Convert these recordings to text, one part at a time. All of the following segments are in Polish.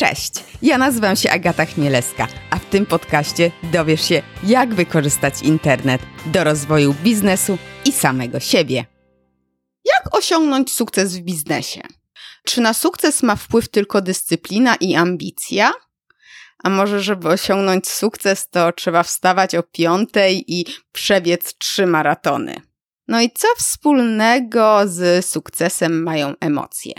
Cześć, ja nazywam się Agata Chmielewska, a w tym podcaście dowiesz się, jak wykorzystać internet do rozwoju biznesu i samego siebie. Jak osiągnąć sukces w biznesie? Czy na sukces ma wpływ tylko dyscyplina i ambicja? A może, żeby osiągnąć sukces, to trzeba wstawać o piątej i przebiec trzy maratony? No i co wspólnego z sukcesem mają emocje?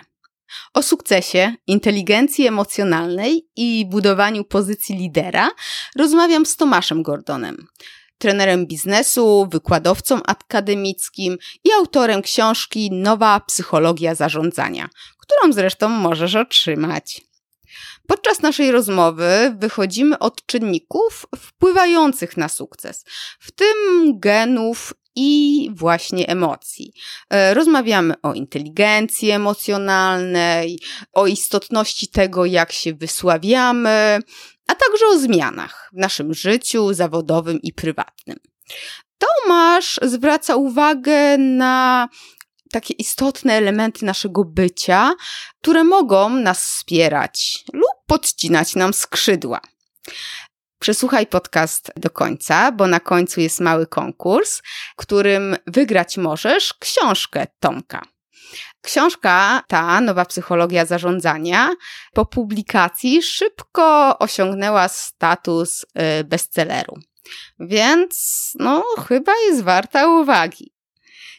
O sukcesie, inteligencji emocjonalnej i budowaniu pozycji lidera rozmawiam z Tomaszem Gordonem, trenerem biznesu, wykładowcą akademickim i autorem książki Nowa psychologia zarządzania, którą zresztą możesz otrzymać. Podczas naszej rozmowy wychodzimy od czynników wpływających na sukces, w tym genów i właśnie emocji. E, rozmawiamy o inteligencji emocjonalnej, o istotności tego, jak się wysławiamy, a także o zmianach w naszym życiu zawodowym i prywatnym. Tomasz zwraca uwagę na takie istotne elementy naszego bycia, które mogą nas wspierać lub podcinać nam skrzydła. Przesłuchaj podcast do końca, bo na końcu jest mały konkurs, którym wygrać możesz książkę Tomka. Książka ta, Nowa Psychologia Zarządzania, po publikacji szybko osiągnęła status y, bestselleru. Więc, no, chyba jest warta uwagi.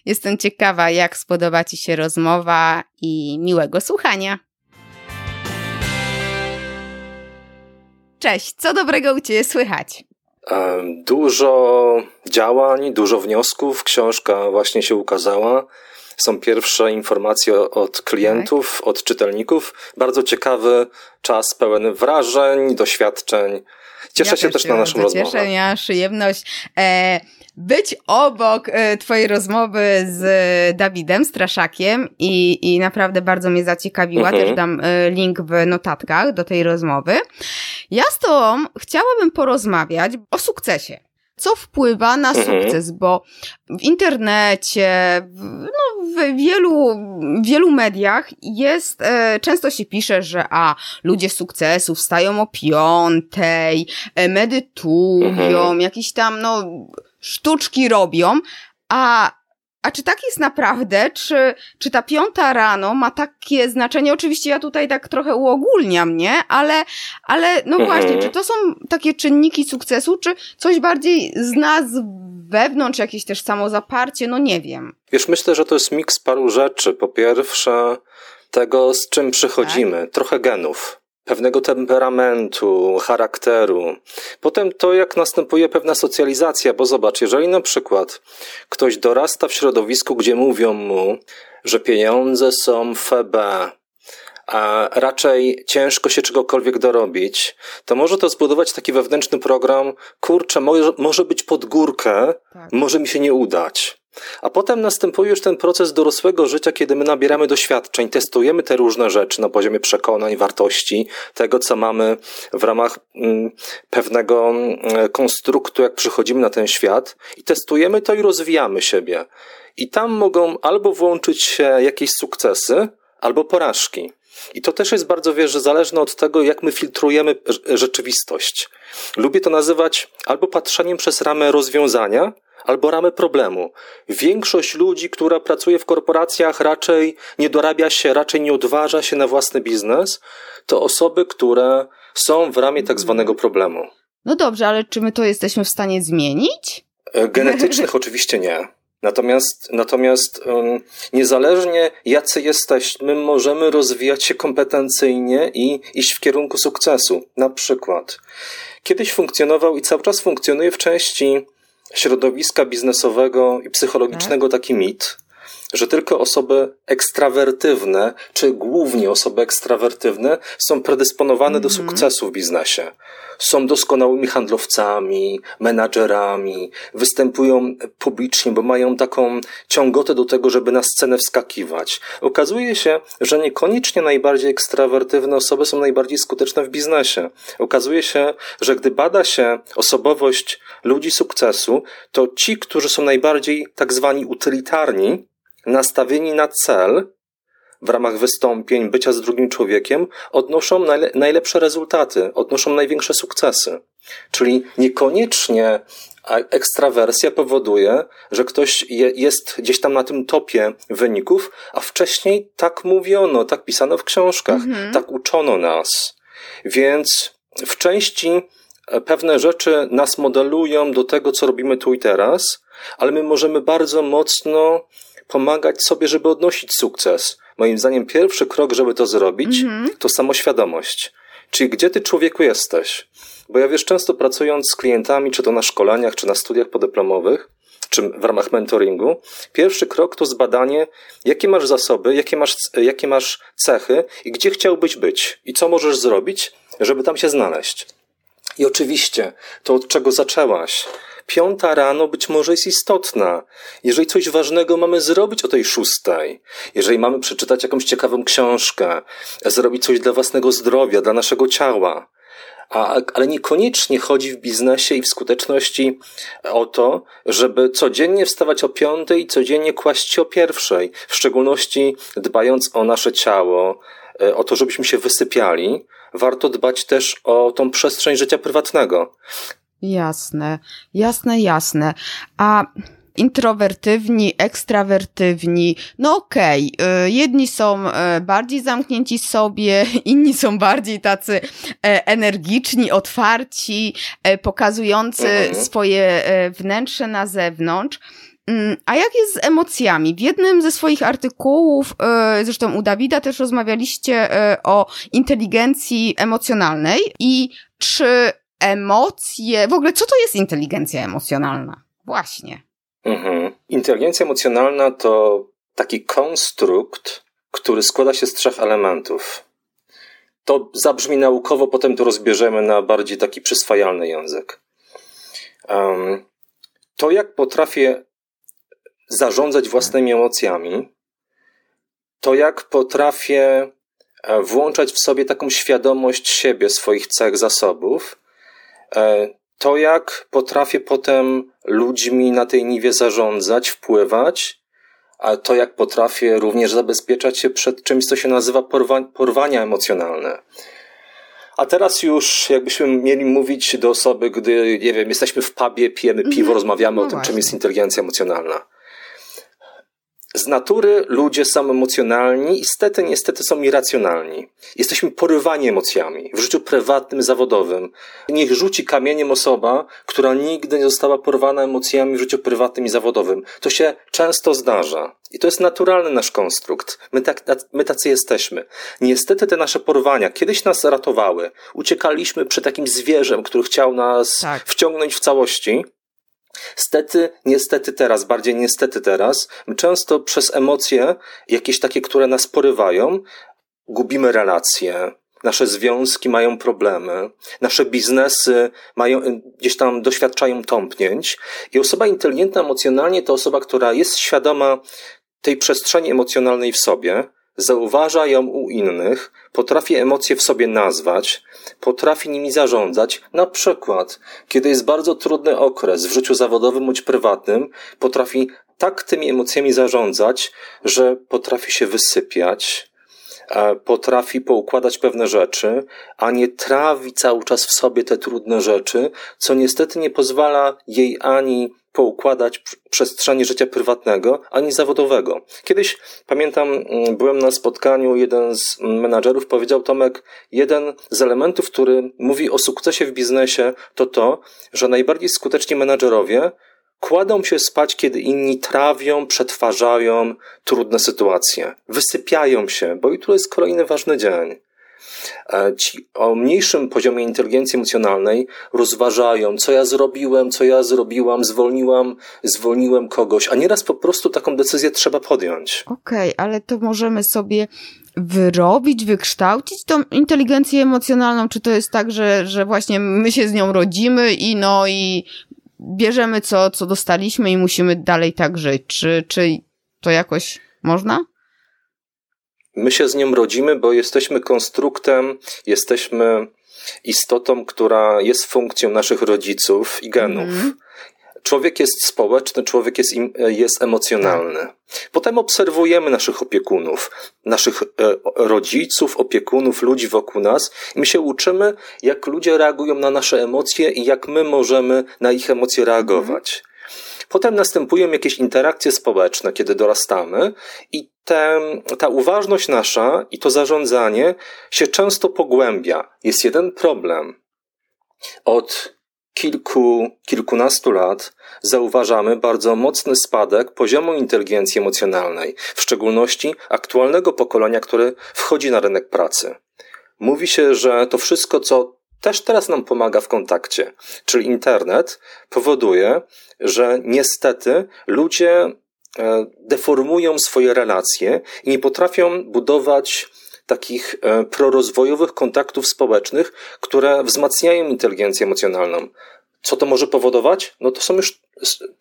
Jestem ciekawa, jak spodoba Ci się rozmowa i miłego słuchania. Cześć, co dobrego u Ciebie słychać? Dużo działań, dużo wniosków. Książka właśnie się ukazała. Są pierwsze informacje od klientów, tak. od czytelników. Bardzo ciekawy czas pełen wrażeń, doświadczeń. Cieszę ja się też, też na naszą rozmowę. Cieszę, ja przyjemność. E, być obok e, Twojej rozmowy z Dawidem Straszakiem i, i naprawdę bardzo mnie zaciekawiła. Mhm. Też dam e, link w notatkach do tej rozmowy. Ja z Tobą chciałabym porozmawiać o sukcesie co wpływa na mhm. sukces, bo w internecie, w, no, w wielu, wielu mediach jest, e, często się pisze, że a, ludzie sukcesu wstają o piątej, e, medytują, mhm. jakieś tam, no, sztuczki robią, a a czy tak jest naprawdę? Czy, czy ta piąta rano ma takie znaczenie? Oczywiście ja tutaj tak trochę uogólniam, nie? Ale, ale no mhm. właśnie, czy to są takie czynniki sukcesu, czy coś bardziej z nas wewnątrz, jakieś też samozaparcie? No nie wiem. Wiesz, myślę, że to jest miks paru rzeczy. Po pierwsze, tego, z czym przychodzimy, tak? trochę genów pewnego temperamentu, charakteru. Potem to, jak następuje pewna socjalizacja, bo zobacz, jeżeli na przykład ktoś dorasta w środowisku, gdzie mówią mu, że pieniądze są febe, a raczej ciężko się czegokolwiek dorobić, to może to zbudować taki wewnętrzny program, kurczę, może, może być pod górkę, tak. może mi się nie udać. A potem następuje już ten proces dorosłego życia, kiedy my nabieramy doświadczeń, testujemy te różne rzeczy na poziomie przekonań, wartości, tego, co mamy w ramach mm, pewnego mm, konstruktu, jak przychodzimy na ten świat, i testujemy to i rozwijamy siebie. I tam mogą albo włączyć się jakieś sukcesy, albo porażki. I to też jest bardzo, wiesz, zależne od tego, jak my filtrujemy rzeczywistość. Lubię to nazywać albo patrzeniem przez ramę rozwiązania, albo ramy problemu. Większość ludzi, która pracuje w korporacjach, raczej nie dorabia się, raczej nie odważa się na własny biznes, to osoby, które są w ramie tak zwanego problemu. No dobrze, ale czy my to jesteśmy w stanie zmienić? E, genetycznych oczywiście nie. Natomiast, natomiast um, niezależnie jacy jesteśmy, możemy rozwijać się kompetencyjnie i iść w kierunku sukcesu. Na przykład, kiedyś funkcjonował i cały czas funkcjonuje w części środowiska biznesowego i psychologicznego tak. taki mit, że tylko osoby ekstrawertywne, czy głównie osoby ekstrawertywne są predysponowane mm -hmm. do mhm. sukcesu w biznesie. Są doskonałymi handlowcami, menadżerami, występują publicznie, bo mają taką ciągotę do tego, żeby na scenę wskakiwać. Okazuje się, że niekoniecznie najbardziej ekstrawertywne osoby są najbardziej skuteczne w biznesie. Okazuje się, że gdy bada się osobowość ludzi sukcesu, to ci, którzy są najbardziej tak zwani utylitarni, nastawieni na cel, w ramach wystąpień, bycia z drugim człowiekiem, odnoszą najle najlepsze rezultaty, odnoszą największe sukcesy. Czyli niekoniecznie ekstrawersja powoduje, że ktoś je, jest gdzieś tam na tym topie wyników, a wcześniej tak mówiono, tak pisano w książkach, mhm. tak uczono nas. Więc w części e, pewne rzeczy nas modelują do tego, co robimy tu i teraz, ale my możemy bardzo mocno pomagać sobie, żeby odnosić sukces. Moim zdaniem pierwszy krok, żeby to zrobić, mhm. to samoświadomość. Czyli gdzie ty człowieku jesteś? Bo ja wiesz, często pracując z klientami, czy to na szkoleniach, czy na studiach podyplomowych, czy w ramach mentoringu, pierwszy krok to zbadanie, jakie masz zasoby, jakie masz, jakie masz cechy i gdzie chciałbyś być i co możesz zrobić, żeby tam się znaleźć. I oczywiście, to od czego zaczęłaś, piąta rano być może jest istotna. Jeżeli coś ważnego mamy zrobić o tej szóstej, jeżeli mamy przeczytać jakąś ciekawą książkę, zrobić coś dla własnego zdrowia, dla naszego ciała, a, ale niekoniecznie chodzi w biznesie i w skuteczności o to, żeby codziennie wstawać o piątej i codziennie kłaść się o pierwszej, w szczególności dbając o nasze ciało, e, o to, żebyśmy się wysypiali, warto dbać też o tą przestrzeń życia prywatnego. Jasne, jasne, jasne. A introwertywni, ekstrawertywni, no okej, okay. jedni są e, bardziej zamknięci sobie, inni są bardziej tacy e, energiczni, otwarci, e, pokazujący mhm. swoje wnętrze na zewnątrz. Mm, a jak jest z emocjami? W jednym ze swoich artykułów, zresztą u Dawida też rozmawialiście o inteligencji emocjonalnej i czy emocje, w ogóle co to jest inteligencja emocjonalna? Właśnie. Mhm. Inteligencja emocjonalna to taki konstrukt, który składa się z trzech elementów. To zabrzmi naukowo, potem to rozbierzemy na bardziej taki przyswajalny język. Um, to, jak potrafię zarządzać własnymi emocjami, to jak potrafię e, włączać w sobie taką świadomość siebie, swoich cech, zasobów, to jak potrafię potem ludźmi na tej niwie zarządzać, wpływać, a to jak potrafię również zabezpieczać się przed czymś, co się nazywa porwa porwania emocjonalne. A teraz już jakbyśmy mieli mówić do osoby, gdy, nie wiem, jesteśmy w pubie, pijemy piwo, mhm. rozmawiamy no o tym, właśnie. czym jest inteligencja emocjonalna. Z natury ludzie są emocjonalni i stety, niestety są irracjonalni. Jesteśmy porywani emocjami w życiu prywatnym, zawodowym. Niech rzuci kamieniem osoba, która nigdy nie została porwana emocjami w życiu prywatnym i zawodowym. To się często zdarza. I to jest naturalny nasz konstrukt. My, tak, my tacy jesteśmy. Niestety te nasze porwania kiedyś nas ratowały. Uciekaliśmy przed takim zwierzem, który chciał nas tak. wciągnąć w całości. Stety, niestety teraz, bardziej niestety teraz, często przez emocje, jakieś takie, które nas porywają, gubimy relacje, nasze związki mają problemy, nasze biznesy mają, gdzieś tam doświadczają tąpnięć i osoba inteligentna emocjonalnie to osoba, która jest świadoma tej przestrzeni emocjonalnej w sobie, zauważa ją u innych, potrafi emocje w sobie nazwać, potrafi nimi zarządzać. Na przykład, kiedy jest bardzo trudny okres w życiu zawodowym bądź prywatnym, potrafi tak tymi emocjami zarządzać, że potrafi się wysypiać, e, potrafi poukładać pewne rzeczy, a nie trawi cały czas w sobie te trudne rzeczy, co niestety nie pozwala jej ani poukładać przestrzeni życia prywatnego ani zawodowego. Kiedyś pamiętam, mm, byłem na spotkaniu, jeden z menadżerów powiedział: Tomek, jeden z elementów, który mówi o sukcesie w biznesie, to to, że najbardziej skuteczni menadżerowie kładą się spać, kiedy inni trawią, przetwarzają trudne sytuacje. Wysypiają się, bo jutro jest kolejny ważny dzień. E, ci o mniejszym poziomie inteligencji emocjonalnej rozważają, co ja zrobiłem, co ja zrobiłam, zwolniłam, zwolniłem kogoś, a nieraz po prostu taką decyzję trzeba podjąć. Okej, okay, ale to możemy sobie wyrobić, wykształcić tą inteligencję emocjonalną, czy to jest tak, że, że właśnie my się z nią rodzimy i no i bierzemy co, co dostaliśmy i musimy dalej tak żyć, czy, czy to jakoś można? My się z nią rodzimy, bo jesteśmy konstruktem, jesteśmy istotą, która jest funkcją naszych rodziców i genów. Mm. Człowiek jest społeczny, człowiek jest, im, jest emocjonalny. Potem obserwujemy naszych opiekunów, naszych e, rodziców, opiekunów, ludzi wokół nas i my się uczymy, jak ludzie reagują na nasze emocje i jak my możemy na ich emocje reagować. Potem następują jakieś interakcje społeczne, kiedy dorastamy, i te, ta uważność nasza i to zarządzanie się często pogłębia. Jest jeden problem. Od kilku, kilkunastu lat zauważamy bardzo mocny spadek poziomu inteligencji emocjonalnej, w szczególności aktualnego pokolenia, które wchodzi na rynek pracy. Mówi się, że to wszystko, co też teraz nam pomaga w kontakcie, czyli internet, powoduje, że niestety ludzie e, deformują swoje relacje i nie potrafią budować takich e, prorozwojowych kontaktów społecznych, które wzmacniają inteligencję emocjonalną. Co to może powodować? No to są już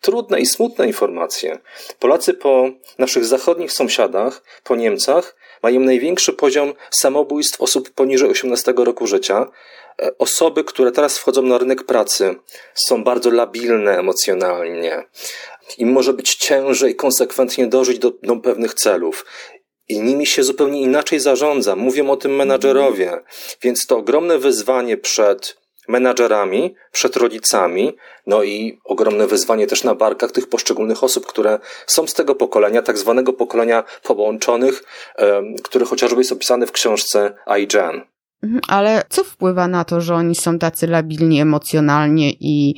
trudne i smutne informacje. Polacy po naszych zachodnich sąsiadach, po Niemcach, mają największy poziom samobójstw osób poniżej 18 roku życia. E, osoby, które teraz wchodzą na rynek pracy, są bardzo labilne emocjonalnie. Im może być ciężej konsekwentnie dążyć do, do pewnych celów i nimi się zupełnie inaczej zarządza. Mówią o tym menadżerowie. Więc to ogromne wyzwanie przed menadżerami, przed rodzicami, no i ogromne wyzwanie też na barkach tych poszczególnych osób, które są z tego pokolenia, tak zwanego pokolenia połączonych, które chociażby jest opisane w książce iGen. Mhm, ale co wpływa na to, że oni są tacy labilni emocjonalnie i,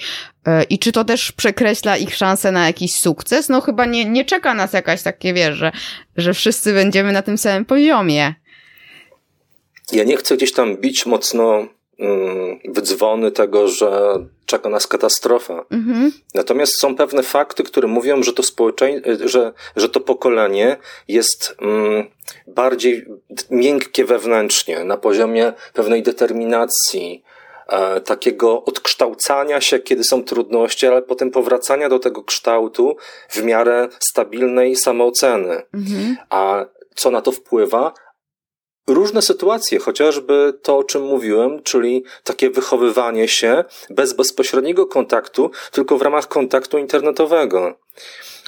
e, i czy to też przekreśla ich szanse na jakiś sukces? No chyba nie, nie czeka nas jakaś takie, wiesz, że, że wszyscy będziemy na tym samym poziomie. Ja nie chcę gdzieś tam bić mocno wydzwony tego, że czeka nas katastrofa. Mhm. Natomiast są pewne fakty, które mówią, że to społeczeństwo, że, że to pokolenie jest mm, bardziej miękkie wewnętrznie, na poziomie pewnej determinacji, e, takiego odkształcania się, kiedy są trudności, ale potem powracania do tego kształtu w miarę stabilnej samooceny. Mhm. A co na to wpływa? Różne sytuacje, chociażby to, o czym mówiłem, czyli takie wychowywanie się bez bezpośredniego kontaktu, tylko w ramach kontaktu internetowego.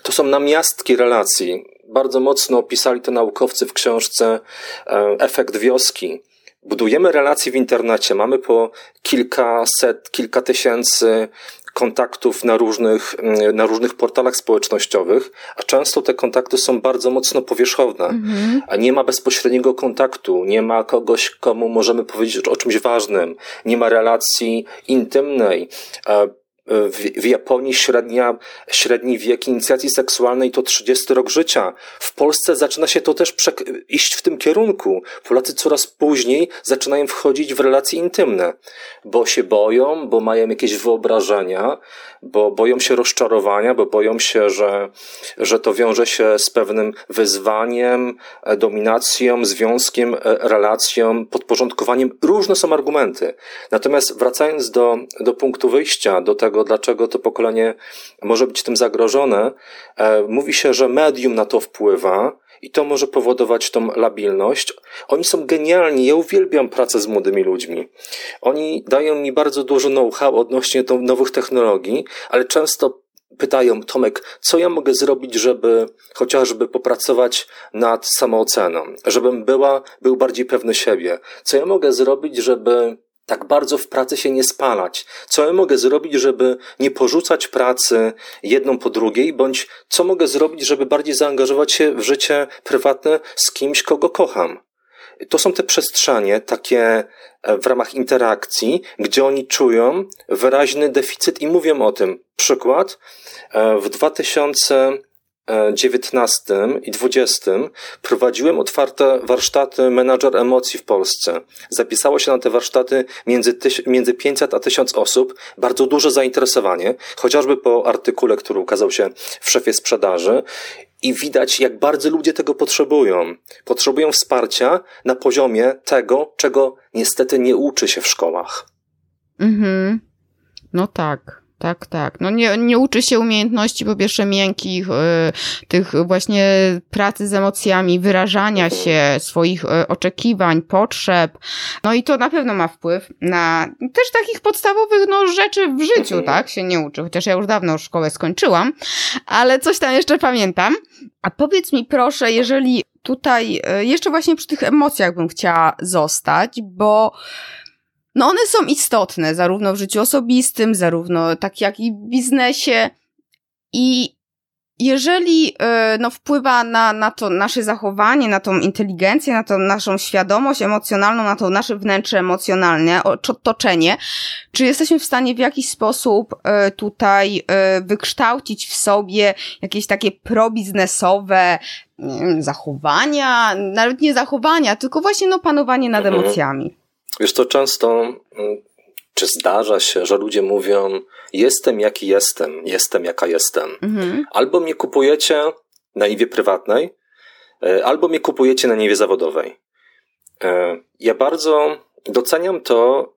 To są namiastki relacji. Bardzo mocno opisali to naukowcy w książce e, Efekt wioski. Budujemy relacje w internecie, mamy po kilkaset, kilka tysięcy kontaktów na różnych, mm, na różnych portalach społecznościowych, a często te kontakty są bardzo mocno powierzchowne, mhm. a nie ma bezpośredniego kontaktu, nie ma kogoś, komu możemy powiedzieć o czymś ważnym, nie ma relacji intymnej. W, w, Japonii średnia, średni wiek inicjacji seksualnej to 30 rok życia. W Polsce zaczyna się to też iść w tym kierunku. Polacy coraz później zaczynają wchodzić w relacje intymne, bo się boją, bo mają jakieś wyobrażenia, bo boją się rozczarowania, bo boją się, że, że to wiąże się z pewnym wyzwaniem, dominacją, związkiem, e, relacją, podporządkowaniem. Różne są argumenty. Natomiast wracając do, do punktu wyjścia, do tego, dlaczego to pokolenie może być tym zagrożone, e, mówi się, że medium na to wpływa, i to może powodować tą labilność. Oni są genialni. Ja uwielbiam pracę z młodymi ludźmi. Oni dają mi bardzo dużo know-how odnośnie do nowych technologii, ale często pytają, Tomek, co ja mogę zrobić, żeby chociażby popracować nad samooceną, żebym była, był bardziej pewny siebie? Co ja mogę zrobić, żeby tak bardzo w pracy się nie spalać? Co ja mogę zrobić, żeby nie porzucać pracy jedną po drugiej, bądź co mogę zrobić, żeby bardziej zaangażować się w życie prywatne z kimś, kogo kocham? To są te przestrzenie takie e, w ramach interakcji, gdzie oni czują wyraźny deficyt i mówią o tym. Przykład, e, w 2000 19 i 20 prowadziłem otwarte warsztaty menadżer emocji w Polsce. Zapisało się na te warsztaty między, między 500 a 1000 osób. Bardzo duże zainteresowanie, chociażby po artykule, który ukazał się w szefie sprzedaży. I widać, jak bardzo ludzie tego potrzebują. Potrzebują wsparcia na poziomie tego, czego niestety nie uczy się w szkołach. Mhm. No tak. Tak, tak. No nie, nie uczy się umiejętności po pierwsze miękkich, y, tych właśnie pracy z emocjami, wyrażania się, swoich y, oczekiwań, potrzeb. No i to na pewno ma wpływ na też takich podstawowych no, rzeczy w życiu, mhm. tak? Się nie uczy. Chociaż ja już dawno szkołę skończyłam, ale coś tam jeszcze pamiętam. A powiedz mi proszę, jeżeli tutaj y, jeszcze właśnie przy tych emocjach bym chciała zostać, bo no one są istotne, zarówno w życiu osobistym, zarówno tak jak i w biznesie. I jeżeli e, no, wpływa na, na to nasze zachowanie, na tą inteligencję, na tą naszą świadomość emocjonalną, na to nasze wnętrze emocjonalne, otoczenie, czy jesteśmy w stanie w jakiś sposób e, tutaj e, wykształcić w sobie jakieś takie probiznesowe zachowania, nawet nie zachowania, tylko właśnie no, panowanie nad mhm. emocjami? Wiesz, to często, mm, czy zdarza się, że ludzie mówią, jestem jaki jestem, jestem jaka jestem. Mhm. Albo mnie kupujecie na niwie prywatnej, e, albo mnie kupujecie na niwie zawodowej. E, ja bardzo doceniam to,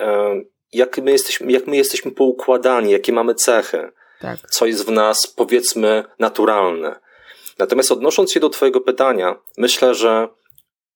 e, jak my jesteśmy, jak my jesteśmy poukładani, jakie mamy cechy, tak. co jest w nas, powiedzmy, naturalne. Natomiast odnosząc się do Twojego pytania, myślę, że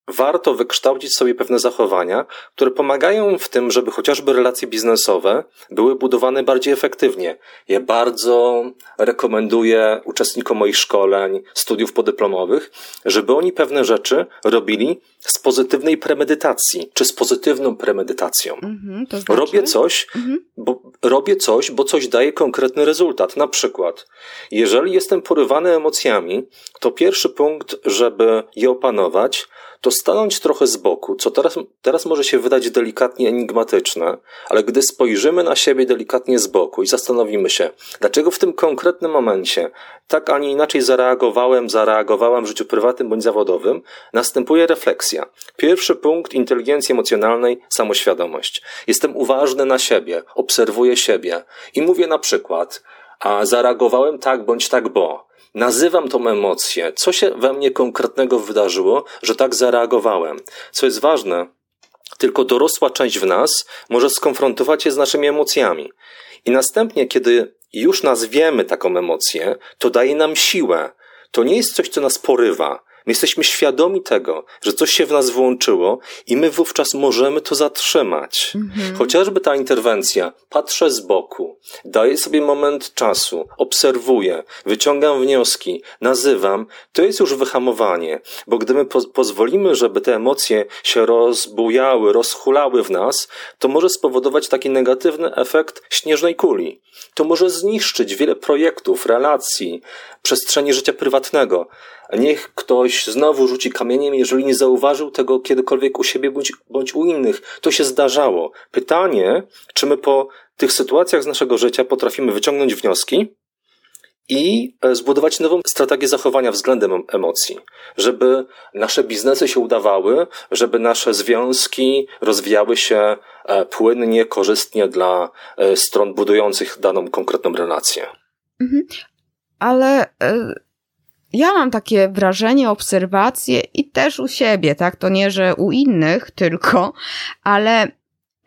warto wykształcić sobie pewne zachowania, które pomagają w tym, żeby chociażby relacje biznesowe były budowane bardziej efektywnie. Ja bardzo rekomenduję uczestnikom moich szkoleń, studiów podyplomowych, żeby oni pewne rzeczy robili z pozytywnej premedytacji, czy z pozytywną premedytacją. Mhm, to znaczy? Robię coś, mhm. bo robię coś, bo coś daje konkretny rezultat. Na przykład, jeżeli jestem porywany emocjami, to pierwszy punkt, żeby je opanować, to stanąć trochę z boku, co teraz, teraz może się wydać delikatnie enigmatyczne, ale gdy spojrzymy na siebie delikatnie z boku i zastanowimy się, dlaczego w tym konkretnym momencie tak, a nie inaczej zareagowałem, zareagowałam w życiu prywatnym bądź zawodowym, następuje refleksja. Pierwszy punkt inteligencji emocjonalnej samoświadomość. Jestem uważny na siebie, obserwuję siebie i mówię na przykład, a zareagowałem tak bądź tak, bo nazywam tą emocję, co się we mnie konkretnego wydarzyło, że tak zareagowałem. Co jest ważne, tylko dorosła część w nas może skonfrontować się z naszymi emocjami. I następnie, kiedy już nazwiemy taką emocję, to daje nam siłę. To nie jest coś, co nas porywa. My jesteśmy świadomi tego, że coś się w nas włączyło i my wówczas możemy to zatrzymać. Mhm. Chociażby ta interwencja, patrzę z boku, daję sobie moment czasu, obserwuję, wyciągam wnioski, nazywam, to jest już wyhamowanie, bo gdy my po pozwolimy, żeby te emocje się rozbujały, rozhulały w nas, to może spowodować taki negatywny efekt śnieżnej kuli. To może zniszczyć wiele projektów, relacji, przestrzeni życia prywatnego. Niech ktoś znowu rzuci kamieniem, jeżeli nie zauważył tego kiedykolwiek u siebie bądź, bądź u innych. To się zdarzało. Pytanie, czy my po tych sytuacjach z naszego życia potrafimy wyciągnąć wnioski i e, zbudować nową strategię zachowania względem emocji, żeby nasze biznesy się udawały, żeby nasze związki rozwijały się e, płynnie, korzystnie dla e, stron budujących daną konkretną relację. Mhm. Ale ja mam takie wrażenie, obserwacje i też u siebie, tak? To nie, że u innych tylko, ale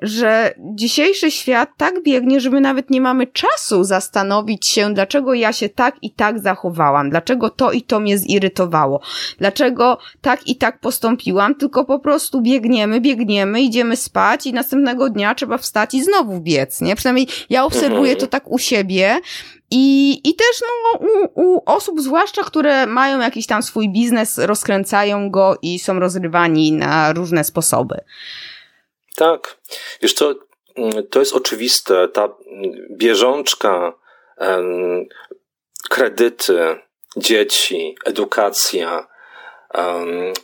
że dzisiejszy świat tak biegnie, że my nawet nie mamy czasu zastanowić się, dlaczego ja się tak i tak zachowałam, dlaczego to i to mnie zirytowało, dlaczego tak i tak postąpiłam, tylko po prostu biegniemy, biegniemy, idziemy spać i następnego dnia trzeba wstać i znowu biec, nie? Przynajmniej ja obserwuję to tak u siebie, i, I też no, u, u osób, zwłaszcza, które mają jakiś tam swój biznes, rozkręcają go i są rozrywani na różne sposoby. Tak. Wiesz co, to jest oczywiste. Ta bieżączka, kredyty, dzieci, edukacja,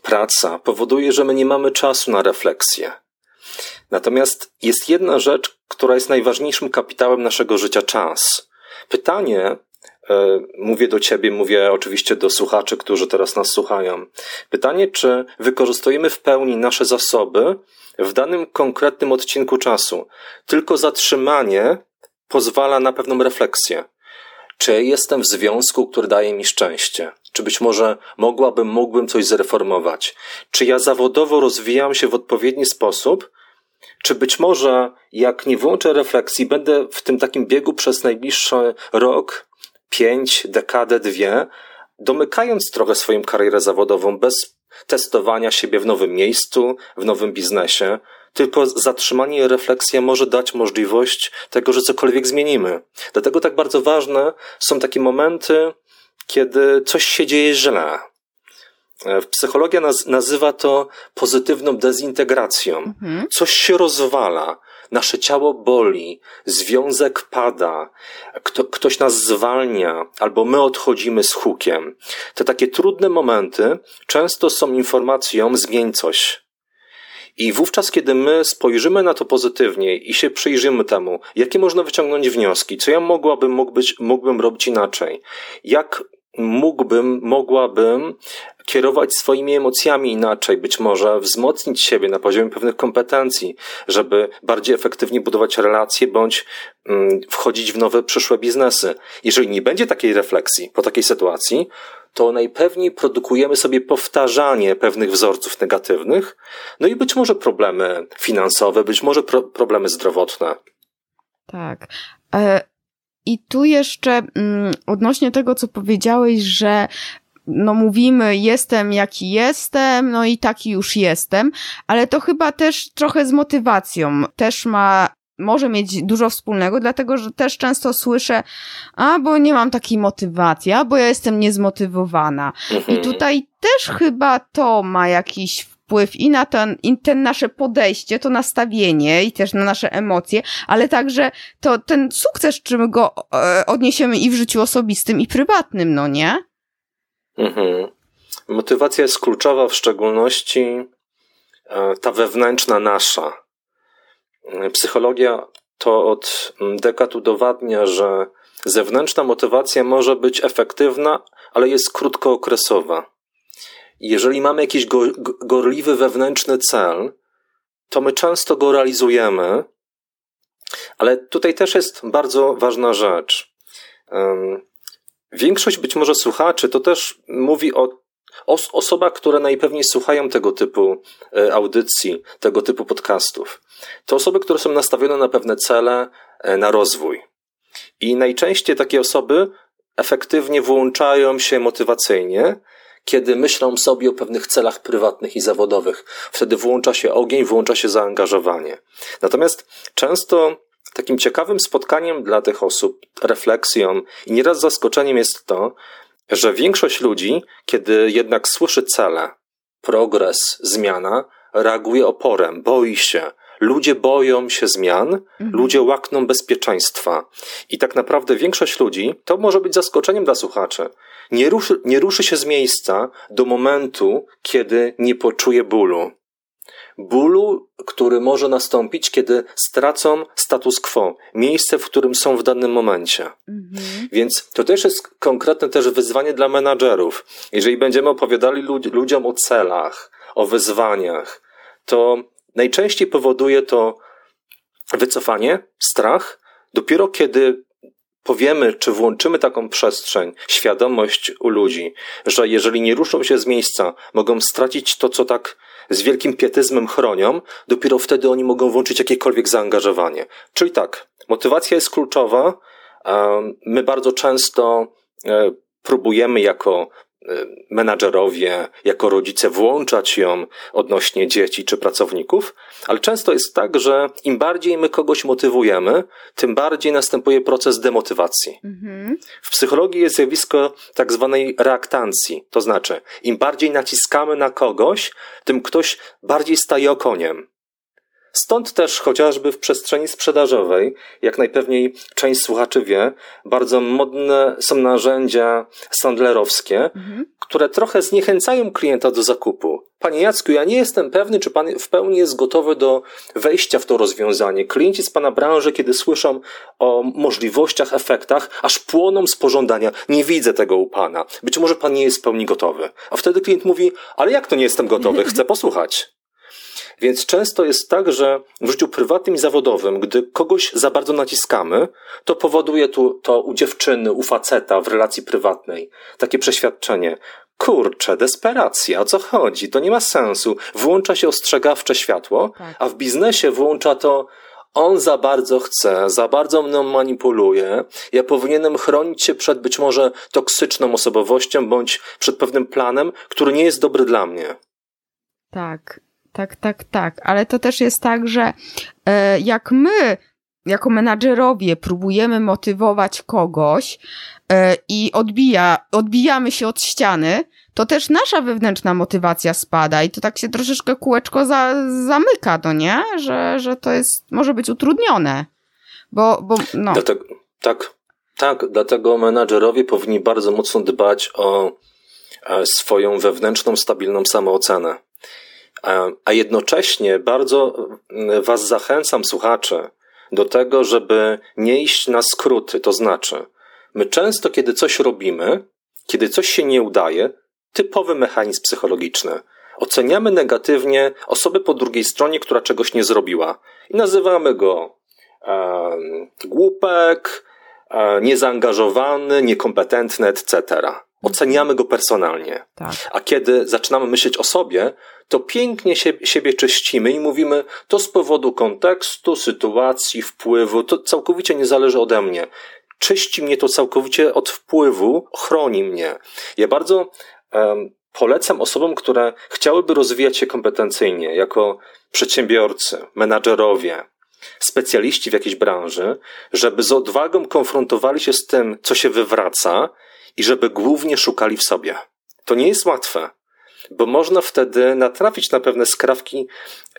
praca powoduje, że my nie mamy czasu na refleksję. Natomiast jest jedna rzecz, która jest najważniejszym kapitałem naszego życia czas. Pytanie, e, mówię do ciebie, mówię oczywiście do słuchaczy, którzy teraz nas słuchają. Pytanie, czy wykorzystujemy w pełni nasze zasoby w danym konkretnym odcinku czasu? Tylko zatrzymanie pozwala na pewną refleksję. Czy jestem w związku, który daje mi szczęście? Czy być może mogłabym, mógłbym coś zreformować? Czy ja zawodowo rozwijam się w odpowiedni sposób, Czy być może, jak nie włączę refleksji, będę w tym takim biegu przez najbliższy rok, pięć, dekadę, dwie, domykając trochę swoją karierę zawodową bez testowania siebie w nowym miejscu, w nowym biznesie, tylko zatrzymanie i refleksja może dać możliwość tego, że cokolwiek zmienimy. Dlatego tak bardzo ważne są takie momenty, kiedy coś się dzieje źle. E, psychologia naz nazywa to pozytywną dezintegracją. Mhm. Coś się rozwala, nasze ciało boli, związek pada, kto, ktoś nas zwalnia, albo my odchodzimy z hukiem. Te takie trudne momenty często są informacją zmień coś. I wówczas, kiedy my spojrzymy na to pozytywnie i się przyjrzymy temu, jakie można wyciągnąć wnioski, co ja mogłabym, mógł być, mógłbym robić inaczej, jak mógłbym, mogłabym kierować swoimi emocjami inaczej, być może wzmocnić siebie na poziomie pewnych kompetencji, żeby bardziej efektywnie budować relacje bądź mm, wchodzić w nowe przyszłe biznesy. Jeżeli nie będzie takiej refleksji po takiej sytuacji, to najpewniej produkujemy sobie powtarzanie pewnych wzorców negatywnych, no i być może problemy finansowe, być może pro problemy zdrowotne. Tak. E, I tu jeszcze mm, odnośnie tego, co powiedziałeś, że no mówimy, jestem jaki jestem, no i taki już jestem, ale to chyba też trochę z motywacją też ma może mieć dużo wspólnego, dlatego że też często słyszę, a bo nie mam takiej motywacji, a bo ja jestem niezmotywowana. I mhm. tutaj też chyba to ma jakiś wpływ i na ten, i ten nasze podejście, to nastawienie i też na nasze emocje, ale także to ten sukces, czy my go e, odniesiemy i w życiu osobistym, i prywatnym, no nie? Mhm. Motywacja jest kluczowa, w szczególności e, ta wewnętrzna nasza. Psychologia to od dekad udowadnia, że zewnętrzna motywacja może być efektywna, ale jest krótkookresowa. Jeżeli mamy jakiś go, gorliwy wewnętrzny cel, to my często go realizujemy, ale tutaj też jest bardzo ważna rzecz. Większość być może słuchaczy to też mówi o os osobach, które najpewniej słuchają tego typu e, audycji, tego typu podcastów. To osoby, które są nastawione na pewne cele, e, na rozwój. I najczęściej takie osoby efektywnie włączają się motywacyjnie, kiedy myślą sobie o pewnych celach prywatnych i zawodowych. Wtedy włącza się ogień, włącza się zaangażowanie. Natomiast często takim ciekawym spotkaniem dla tych osób, refleksją i nieraz zaskoczeniem jest to, że większość ludzi, kiedy jednak słyszy cele, progres, zmiana, reaguje oporem, boi się. Ludzie boją się zmian, mhm. ludzie łakną bezpieczeństwa. I tak naprawdę większość ludzi, to może być zaskoczeniem dla słuchaczy, nie ruszy, nie ruszy się z miejsca do momentu, kiedy nie poczuje bólu bólu, który może nastąpić, kiedy stracą status quo, miejsce, w którym są w danym momencie. Mhm. Więc to też jest konkretne też wyzwanie dla menadżerów. Jeżeli będziemy opowiadali lud ludziom o celach, o wyzwaniach, to najczęściej powoduje to wycofanie, strach. Dopiero kiedy powiemy, czy włączymy taką przestrzeń, świadomość u ludzi, że jeżeli nie ruszą się z miejsca, mogą stracić to, co tak z wielkim pietyzmem chronią, dopiero wtedy oni mogą włączyć jakiekolwiek zaangażowanie. Czyli tak, motywacja jest kluczowa. My bardzo często e, próbujemy jako menadżerowie, jako rodzice włączać ją odnośnie dzieci czy pracowników, ale często jest tak, że im bardziej my kogoś motywujemy, tym bardziej następuje proces demotywacji. Mhm. W psychologii jest zjawisko tak zwanej reaktancji, to znaczy im bardziej naciskamy na kogoś, tym ktoś bardziej staje okoniem. Stąd też chociażby w przestrzeni sprzedażowej, jak najpewniej część słuchaczy wie, bardzo modne są narzędzia sandlerowskie, mhm. które trochę zniechęcają klienta do zakupu. Panie Jacku, ja nie jestem pewny, czy pan w pełni jest gotowy do wejścia w to rozwiązanie. Klienci z pana branży, kiedy słyszą o możliwościach, efektach, aż płoną z pożądania. Nie widzę tego u pana. Być może pan nie jest w pełni gotowy. A wtedy klient mówi, ale jak to nie jestem gotowy? Chcę posłuchać. Więc często jest tak, że w życiu prywatnym i zawodowym, gdy kogoś za bardzo naciskamy, to powoduje tu, to u dziewczyny, u faceta w relacji prywatnej takie przeświadczenie. kurczę, desperacja, o co chodzi? To nie ma sensu. Włącza się ostrzegawcze światło, tak. a w biznesie włącza to on za bardzo chce, za bardzo mną manipuluje. Ja powinienem chronić się przed być może toksyczną osobowością bądź przed pewnym planem, który nie jest dobry dla mnie. Tak, tak, tak, tak. Ale to też jest tak, że e, jak my jako menadżerowie próbujemy motywować kogoś e, i odbija, odbijamy się od ściany, to też nasza wewnętrzna motywacja spada i to tak się troszeczkę kółeczko za, zamyka, to nie? Że, że to jest, może być utrudnione. Bo, bo no. Dlatego, tak, tak, dlatego menadżerowie powinni bardzo mocno dbać o e, swoją wewnętrzną, stabilną samoocenę. A jednocześnie bardzo Was zachęcam, słuchacze, do tego, żeby nie iść na skróty. To znaczy, my często, kiedy coś robimy, kiedy coś się nie udaje, typowy mechanizm psychologiczny. Oceniamy negatywnie osobę po drugiej stronie, która czegoś nie zrobiła. I nazywamy go e, głupek, e, niezaangażowany, niekompetentny, etc. Oceniamy go personalnie. Tak. A kiedy zaczynamy myśleć o sobie, to pięknie się, siebie czyścimy i mówimy, to z powodu kontekstu, sytuacji, wpływu, to całkowicie nie zależy ode mnie. Czyści mnie to całkowicie od wpływu, chroni mnie. Ja bardzo um, polecam osobom, które chciałyby rozwijać się kompetencyjnie, jako przedsiębiorcy, menadżerowie, specjaliści w jakiejś branży, żeby z odwagą konfrontowali się z tym, co się wywraca i żeby głównie szukali w sobie. To nie jest łatwe bo można wtedy natrafić na pewne skrawki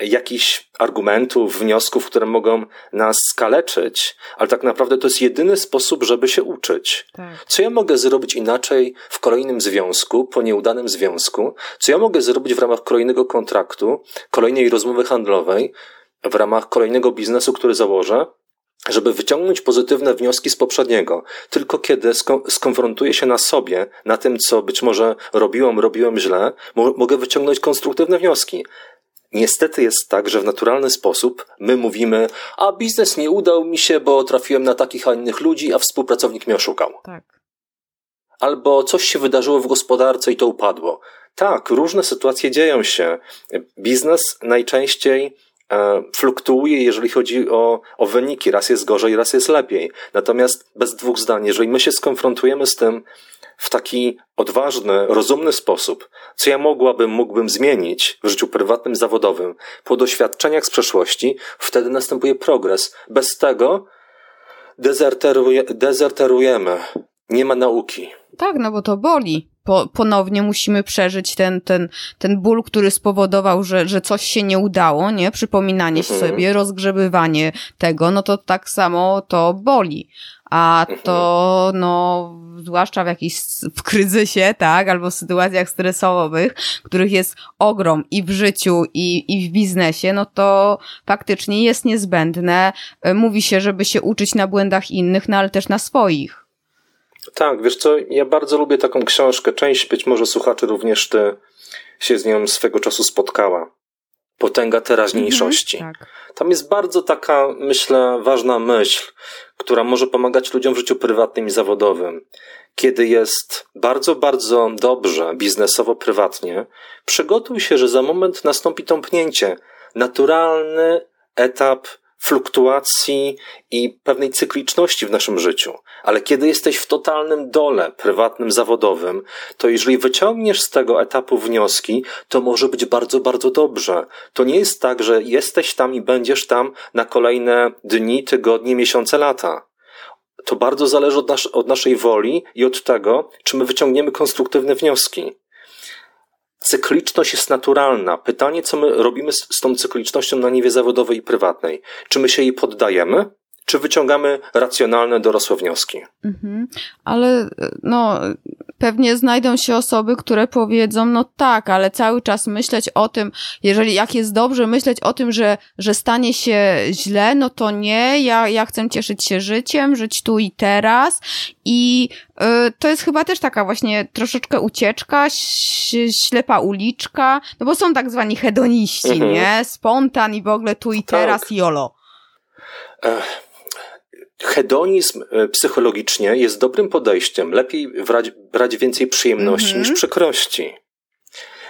jakichś argumentów, wniosków, które mogą nas skaleczyć, ale tak naprawdę to jest jedyny sposób, żeby się uczyć. Tak. Co ja mogę zrobić inaczej w kolejnym związku, po nieudanym związku? Co ja mogę zrobić w ramach kolejnego kontraktu, kolejnej rozmowy handlowej, w ramach kolejnego biznesu, który założę, żeby wyciągnąć pozytywne wnioski z poprzedniego. Tylko kiedy skonfrontuję się na sobie, na tym, co być może robiłem, robiłem źle, mogę wyciągnąć konstruktywne wnioski. Niestety jest tak, że w naturalny sposób my mówimy, a biznes nie udał mi się, bo trafiłem na takich, a innych ludzi, a współpracownik mnie oszukał. Tak. Albo coś się wydarzyło w gospodarce i to upadło. Tak, różne sytuacje dzieją się. Biznes najczęściej fluktuuje, jeżeli chodzi o, o wyniki. Raz jest gorzej, raz jest lepiej. Natomiast bez dwóch zdań, jeżeli my się skonfrontujemy z tym w taki odważny, rozumny sposób, co ja mogłabym, mógłbym zmienić w życiu prywatnym, zawodowym, po doświadczeniach z przeszłości, wtedy następuje progres. Bez tego dezerteruje, dezerterujemy. Nie ma nauki. Tak, no bo to boli po, ponownie musimy przeżyć ten, ten, ten ból, który spowodował, że, że coś się nie udało, nie? Przypominanie mhm. sobie, rozgrzebywanie tego, no to tak samo to boli. A to, no, zwłaszcza w jakiś, w kryzysie, tak, albo w sytuacjach stresowych, których jest ogrom i w życiu, i, i w biznesie, no to faktycznie jest niezbędne. Mówi się, żeby się uczyć na błędach innych, no ale też na swoich. Tak, wiesz co, ja bardzo lubię taką książkę. Część być może słuchaczy również ty się z nią swego czasu spotkała. Potęga teraźniejszości. Mhm, tak. Tam jest bardzo taka, myślę, ważna myśl, która może pomagać ludziom w życiu prywatnym i zawodowym. Kiedy jest bardzo, bardzo dobrze, biznesowo, prywatnie, przygotuj się, że za moment nastąpi tąpnięcie. Naturalny etap fluktuacji i pewnej cykliczności w naszym życiu. Ale kiedy jesteś w totalnym dole prywatnym, zawodowym, to jeżeli wyciągniesz z tego etapu wnioski, to może być bardzo, bardzo dobrze. To nie jest tak, że jesteś tam i będziesz tam na kolejne dni, tygodnie, miesiące, lata. To bardzo zależy od, nas od naszej woli i od tego, czy my wyciągniemy konstruktywne wnioski cykliczność jest naturalna. Pytanie, co my robimy z, z tą cyklicznością na niwie zawodowej i prywatnej? Czy my się jej poddajemy? Czy wyciągamy racjonalne, dorosłe wnioski? Mhm. Ale no, pewnie znajdą się osoby, które powiedzą, no tak, ale cały czas myśleć o tym, jeżeli jak jest dobrze, myśleć o tym, że, że stanie się źle, no to nie, ja, ja chcę cieszyć się życiem, żyć tu i teraz i y, to jest chyba też taka właśnie troszeczkę ucieczka, ślepa uliczka, no bo są tak zwani hedoniści, mhm. nie? Spontan i w ogóle tu i tak. teraz, jolo. Ech hedonizm e, psychologicznie jest dobrym podejściem. Lepiej brać, brać więcej przyjemności mm -hmm. niż przykrości.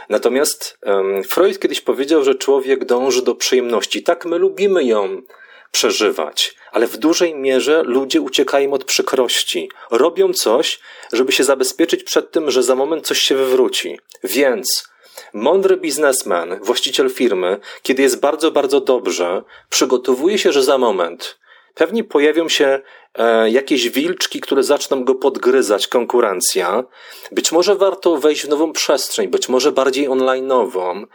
Natomiast um, Freud kiedyś powiedział, że człowiek dąży do przyjemności. Tak, my lubimy ją przeżywać, ale w dużej mierze ludzie uciekają od przykrości. Robią coś, żeby się zabezpieczyć przed tym, że za moment coś się wywróci. Więc mądry biznesmen, właściciel firmy, kiedy jest bardzo, bardzo dobrze, przygotowuje się, że za moment pewnie pojawią się e, jakieś wilczki, które zaczną go podgryzać, konkurencja. Być może warto wejść w nową przestrzeń, być może bardziej online'ową.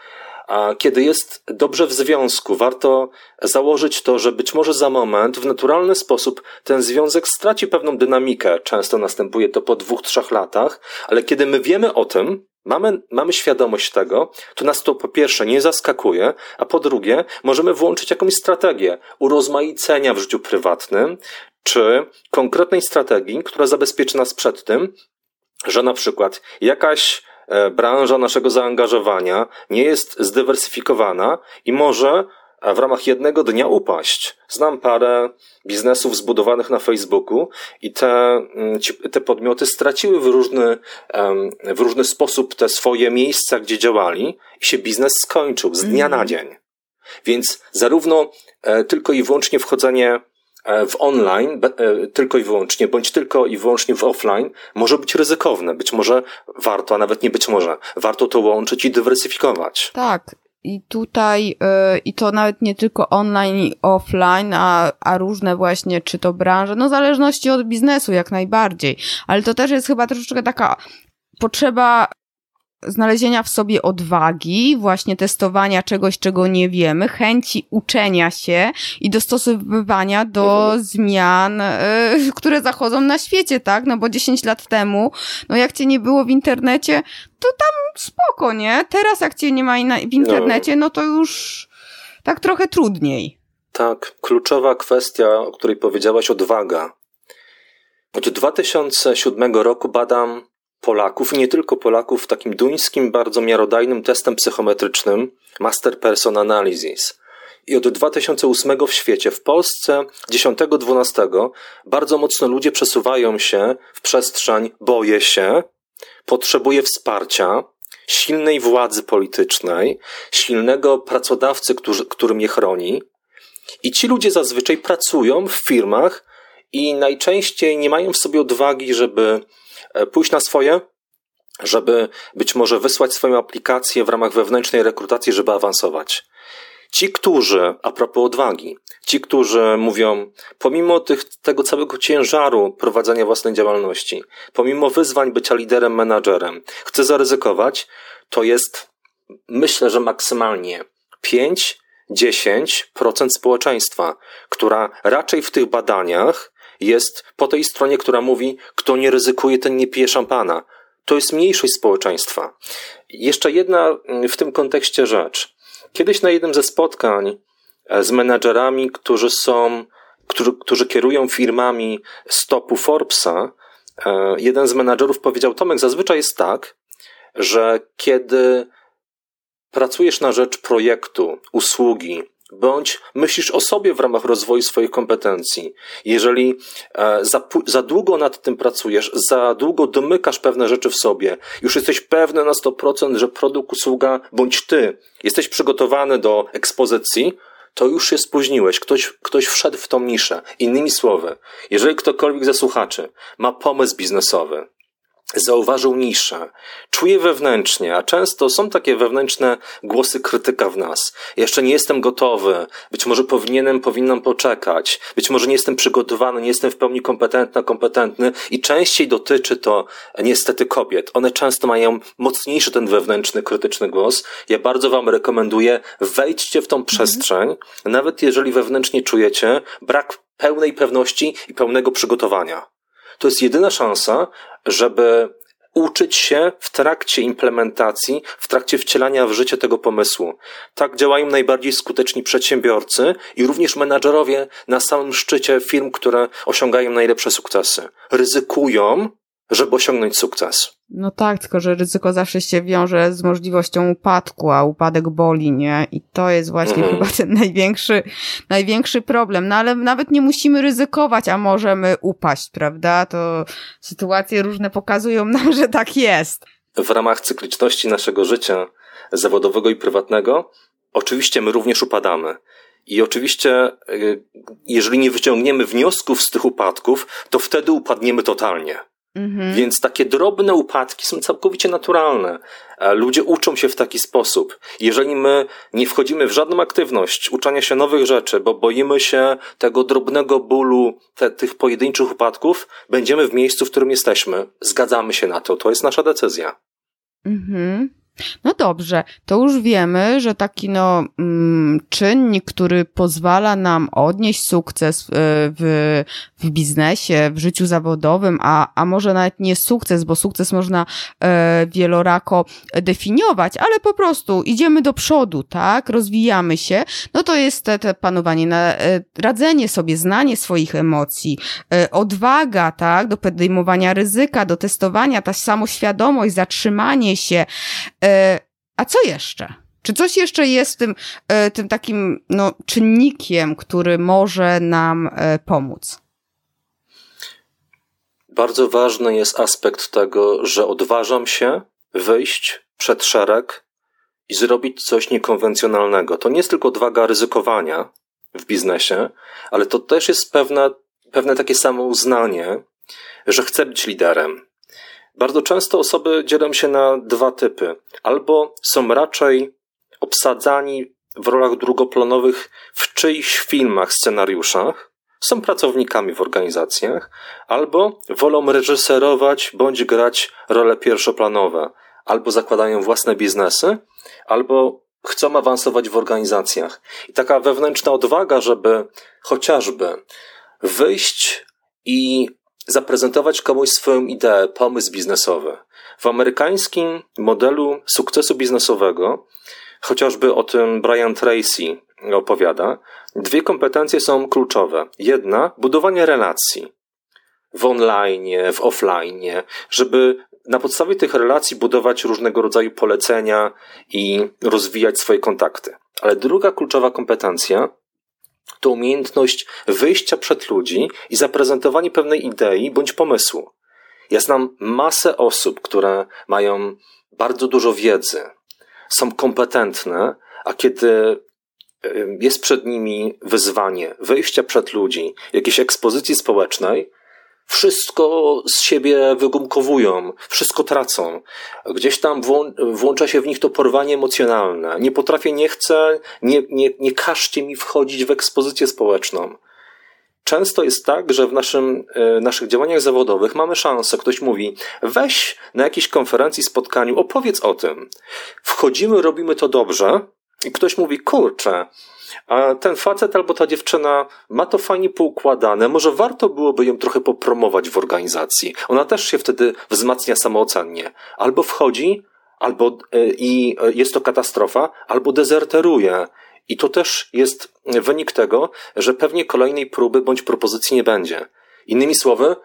A kiedy jest dobrze w związku, warto założyć to, że być może za moment, w naturalny sposób, ten związek straci pewną dynamikę. Często następuje to po dwóch, trzech latach, ale kiedy my wiemy o tym, mamy, mamy świadomość tego, to nas to po pierwsze nie zaskakuje, a po drugie możemy włączyć jakąś strategię urozmaicenia w życiu prywatnym, czy konkretnej strategii, która zabezpieczy nas przed tym, że na przykład jakaś e, branża naszego zaangażowania nie jest zdywersyfikowana i może w ramach jednego dnia upaść. Znam parę biznesów zbudowanych na Facebooku i te, mm, te podmioty straciły w różny, w różny sposób te swoje miejsca, gdzie działali i się biznes skończył z dnia na mhm. dzień. Więc zarówno e, tylko i wyłącznie wchodzenie e, w online, e, tylko i wyłącznie, bądź tylko i wyłącznie w offline, może być ryzykowne. Być może warto, a nawet nie być może, warto to łączyć i dywersyfikować. Tak. I tutaj, yy, i to nawet nie tylko online i offline, a, a różne właśnie, czy to branże, no w zależności od biznesu jak najbardziej. Ale to też jest chyba troszeczkę taka potrzeba znalezienia w sobie odwagi, właśnie testowania czegoś, czego nie wiemy, chęci uczenia się i dostosowywania do mhm. zmian, y, które zachodzą na świecie, tak? No bo 10 lat temu, no jak cię nie było w internecie, to tam spoko, nie? Teraz jak cię nie ma w internecie, no to już tak trochę trudniej. Tak, kluczowa kwestia, o której powiedziałaś, odwaga. Od 2007 roku badam Polaków, nie tylko Polaków, takim duńskim, bardzo miarodajnym testem psychometrycznym Master Person Analysis. I od 2008 w świecie, w Polsce 10-12, bardzo mocno ludzie przesuwają się w przestrzeń boję się, potrzebuję wsparcia, silnej władzy politycznej, silnego pracodawcy, który, który mnie chroni. I ci ludzie zazwyczaj pracują w firmach i najczęściej nie mają w sobie odwagi, żeby pójść na swoje, żeby być może wysłać swoją aplikację w ramach wewnętrznej rekrutacji, żeby awansować. Ci, którzy, a propos odwagi, ci, którzy mówią, pomimo tych, tego całego ciężaru prowadzenia własnej działalności, pomimo wyzwań bycia liderem, menadżerem, chcę zaryzykować, to jest, myślę, że maksymalnie 5-10% społeczeństwa, która raczej w tych badaniach jest po tej stronie, która mówi, kto nie ryzykuje, ten nie pije szampana. To jest mniejszość społeczeństwa. Jeszcze jedna mm, w tym kontekście rzecz. Kiedyś na jednym ze spotkań e, z menedżerami, którzy są, którzy, którzy kierują firmami stopu Forbesa, e, jeden z menedżerów powiedział: Tomek, zazwyczaj jest tak, że kiedy pracujesz na rzecz projektu, usługi, bądź myślisz o sobie w ramach rozwoju swoich kompetencji. Jeżeli e, za, za długo nad tym pracujesz, za długo domykasz pewne rzeczy w sobie, już jesteś pewny na 100%, że produkt, usługa, bądź ty jesteś przygotowany do ekspozycji, to już się spóźniłeś. Ktoś, ktoś wszedł w tą niszę. Innymi słowy, jeżeli ktokolwiek ze słuchaczy ma pomysł biznesowy, zauważył niszę, czuje wewnętrznie, a często są takie wewnętrzne głosy krytyka w nas. Jeszcze nie jestem gotowy, być może powinienem, powinnam poczekać, być może nie jestem przygotowany, nie jestem w pełni kompetentna, kompetentny i częściej dotyczy to niestety kobiet. One często mają mocniejszy ten wewnętrzny, krytyczny głos. Ja bardzo wam rekomenduję, wejdźcie w tą przestrzeń, nawet jeżeli wewnętrznie czujecie brak pełnej pewności i pełnego przygotowania. To jest jedyna szansa, żeby uczyć się w trakcie implementacji, w trakcie wcielania w życie tego pomysłu. Tak działają najbardziej skuteczni przedsiębiorcy i również menadżerowie na samym szczycie firm, które osiągają najlepsze sukcesy. Ryzykują, żeby osiągnąć sukces. No tak, tylko że ryzyko zawsze się wiąże z możliwością upadku, a upadek boli, nie? I to jest właśnie mm. chyba ten największy, największy problem. No ale nawet nie musimy ryzykować, a możemy upaść, prawda? To sytuacje różne pokazują nam, że tak jest. W ramach cykliczności naszego życia zawodowego i prywatnego, oczywiście my również upadamy. I oczywiście, y, jeżeli nie wyciągniemy wniosków z tych upadków, to wtedy upadniemy totalnie. Mhm. Więc takie drobne upadki są całkowicie naturalne. Ludzie uczą się w taki sposób. Jeżeli my nie wchodzimy w żadną aktywność uczenia się nowych rzeczy, bo boimy się tego drobnego bólu, te, tych pojedynczych upadków, będziemy w miejscu, w którym jesteśmy. Zgadzamy się na to. To jest nasza decyzja. Mhm. No dobrze, to już wiemy, że taki no, mm, czynnik, który pozwala nam odnieść sukces w, w, w biznesie, w życiu zawodowym, a, a może nawet nie sukces, bo sukces można e, wielorako definiować, ale po prostu idziemy do przodu, tak, rozwijamy się, no to jest te, te panowanie, na, e, radzenie sobie, znanie swoich emocji, e, odwaga, tak, do podejmowania ryzyka, do testowania, ta samoświadomość, zatrzymanie się, e, a co jeszcze? Czy coś jeszcze jest tym, e, tym takim no, czynnikiem, który może nam e, pomóc? Bardzo ważny jest aspekt tego, że odważam się wyjść przed szereg i zrobić coś niekonwencjonalnego. To nie jest tylko odwaga ryzykowania w biznesie, ale to też jest pewne, pewne takie samo uznanie, że chcę być liderem. Bardzo często osoby dzielą się na dwa typy. Albo są raczej obsadzani w rolach drugoplanowych w czyichś filmach, scenariuszach, są pracownikami w organizacjach, albo wolą reżyserować bądź grać role pierwszoplanowe, albo zakładają własne biznesy, albo chcą awansować w organizacjach. I taka wewnętrzna odwaga, żeby chociażby wyjść i zaprezentować komuś swoją ideę, pomysł biznesowy. W amerykańskim modelu sukcesu biznesowego, chociażby o tym Brian Tracy opowiada, dwie kompetencje są kluczowe. Jedna, budowanie relacji w online, w offline, żeby na podstawie tych relacji budować różnego rodzaju polecenia i rozwijać swoje kontakty. Ale druga kluczowa kompetencja to umiejętność wyjścia przed ludzi i zaprezentowanie pewnej idei bądź pomysłu. Ja znam masę osób, które mają bardzo dużo wiedzy, są kompetentne, a kiedy jest przed nimi wyzwanie wyjścia przed ludzi, jakiejś ekspozycji społecznej, wszystko z siebie wygumkowują, wszystko tracą. Gdzieś tam włącza się w nich to porwanie emocjonalne. Nie potrafię, nie chcę, nie, nie, nie każcie mi wchodzić w ekspozycję społeczną. Często jest tak, że w naszym, e, naszych działaniach zawodowych mamy szansę. Ktoś mówi, weź na jakiejś konferencji, spotkaniu, opowiedz o tym. Wchodzimy, robimy to dobrze, i ktoś mówi, kurczę, a ten facet albo ta dziewczyna ma to fajnie poukładane, może warto byłoby ją trochę popromować w organizacji. Ona też się wtedy wzmacnia samoocennie. Albo wchodzi, albo e, i jest to katastrofa, albo dezerteruje. I to też jest wynik tego, że pewnie kolejnej próby bądź propozycji nie będzie. Innymi słowy,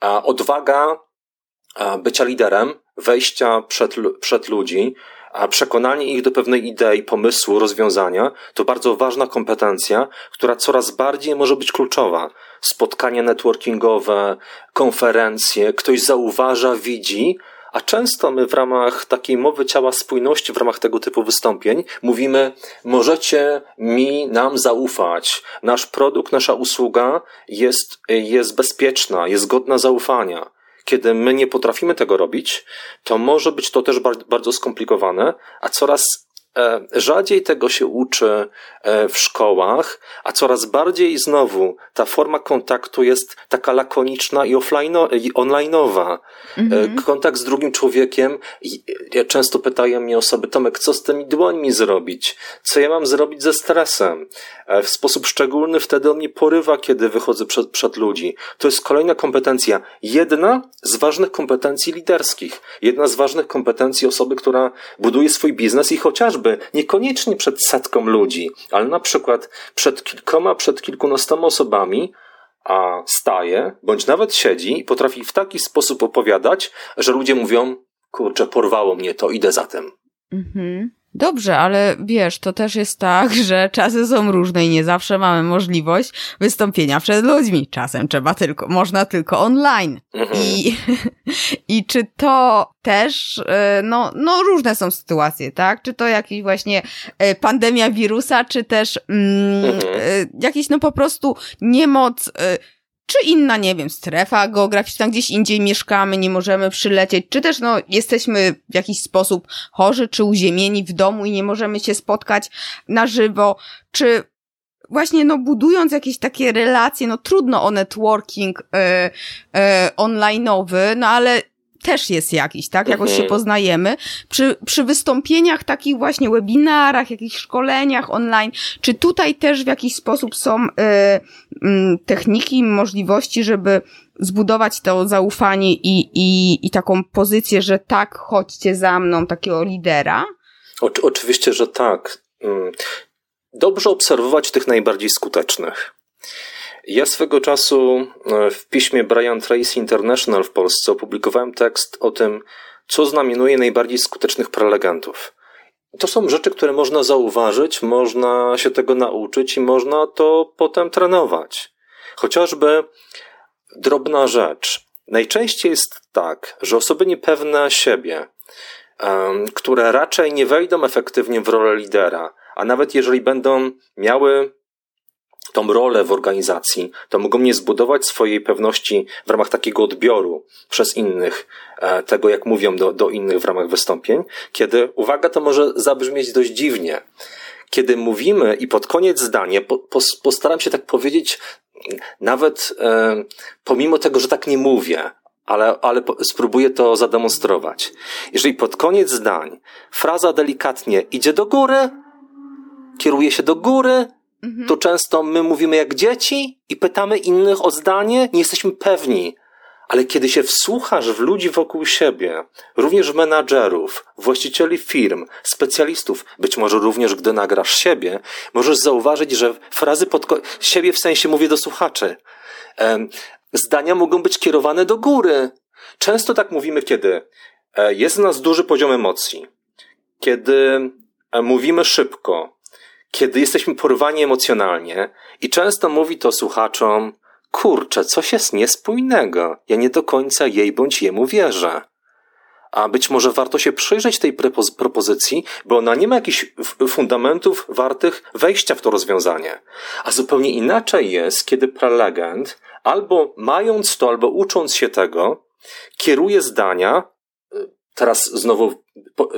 odwaga bycia liderem, wejścia przed, przed ludzi, a przekonanie ich do pewnej idei, pomysłu, rozwiązania to bardzo ważna kompetencja, która coraz bardziej może być kluczowa. Spotkania networkingowe, konferencje, ktoś zauważa, widzi, a często my w ramach takiej mowy ciała spójności, w ramach tego typu wystąpień, mówimy: możecie mi, nam zaufać. Nasz produkt, nasza usługa jest, jest bezpieczna, jest godna zaufania kiedy my nie potrafimy tego robić, to może być to też bardzo skomplikowane, a coraz rzadziej tego się uczy e, w szkołach, a coraz bardziej znowu ta forma kontaktu jest taka lakoniczna i offline, i online'owa. Mhm. Kontakt z drugim człowiekiem. Często pytają mnie osoby, Tomek, co z tymi dłońmi zrobić? Co ja mam zrobić ze stresem? W sposób szczególny wtedy on mnie porywa, kiedy wychodzę przed, przed ludzi. To jest kolejna kompetencja. Jedna z ważnych kompetencji liderskich. Jedna z ważnych kompetencji osoby, która buduje swój biznes i chociażby niekoniecznie przed setką ludzi, ale na przykład przed kilkoma, przed kilkunastoma osobami, a staje, bądź nawet siedzi i potrafi w taki sposób opowiadać, że ludzie mówią, kurczę, porwało mnie to, idę za tym. Mhm. Dobrze, ale wiesz, to też jest tak, że czasy są różne i nie zawsze mamy możliwość wystąpienia przed ludźmi. Czasem trzeba tylko, można tylko online. Mhm. I, I czy to też, e, no, no różne są sytuacje, tak? Czy to jakiś właśnie e, pandemia wirusa, czy też mm, mhm. E, jakiś no po prostu niemoc czy inna, nie wiem, strefa geograficzna, gdzieś indziej mieszkamy, nie możemy przylecieć, czy też no, jesteśmy w jakiś sposób chorzy, czy uziemieni w domu i nie możemy się spotkać na żywo, czy właśnie no budując jakieś takie relacje, no trudno o networking e, online'owy, no ale też jest jakiś, tak? Jakoś się mhm. poznajemy. Przy, przy wystąpieniach, takich właśnie webinarach, jakichś szkoleniach online, czy tutaj też w jakiś sposób są y, y, techniki, możliwości, żeby zbudować to zaufanie i, i, i taką pozycję, że tak, chodźcie za mną, takiego lidera? O, oczywiście, że tak. Mm. Dobrze obserwować tych najbardziej skutecznych. Ja swego czasu e, w piśmie Brian Tracy International w Polsce opublikowałem tekst o tym, co znamienuje najbardziej skutecznych prelegentów. To są rzeczy, które można zauważyć, można się tego nauczyć i można to potem trenować. Chociażby drobna rzecz. Najczęściej jest tak, że osoby niepewne siebie, które raczej nie wejdą efektywnie w rolę lidera, a nawet jeżeli będą miały tą rolę w organizacji, to mogą nie zbudować swojej pewności w ramach takiego odbioru przez innych, e, tego jak mówią do, do innych w ramach wystąpień, kiedy, uwaga, to może zabrzmieć dość dziwnie, kiedy mówimy i pod koniec zdania, po, po, postaram się tak powiedzieć, nawet e, pomimo tego, że tak nie mówię, ale, ale spróbuję to zademonstrować. Jeżeli pod koniec zdań fraza delikatnie idzie do góry, kieruje się do góry, Mhm. to często my mówimy jak dzieci i pytamy innych o zdanie, nie jesteśmy pewni. Ale kiedy się wsłuchasz w ludzi wokół siebie, również menadżerów, właścicieli firm, specjalistów, być może również gdy nagrasz siebie, możesz zauważyć, że frazy pod siebie w sensie mówię do słuchaczy. Zdania mogą być kierowane do góry. Często tak mówimy, kiedy e, jest w nas duży poziom emocji, kiedy e, mówimy szybko, kiedy jesteśmy porwani emocjonalnie i często mówi to słuchaczom, kurczę, coś jest niespójnego, ja nie do końca jej bądź jemu wierzę. A być może warto się przyjrzeć tej propozycji, bo ona nie ma jakichś fundamentów wartych wejścia w to rozwiązanie. A zupełnie inaczej jest, kiedy prelegent, albo mając to, albo ucząc się tego, kieruje zdania Teraz znowu po,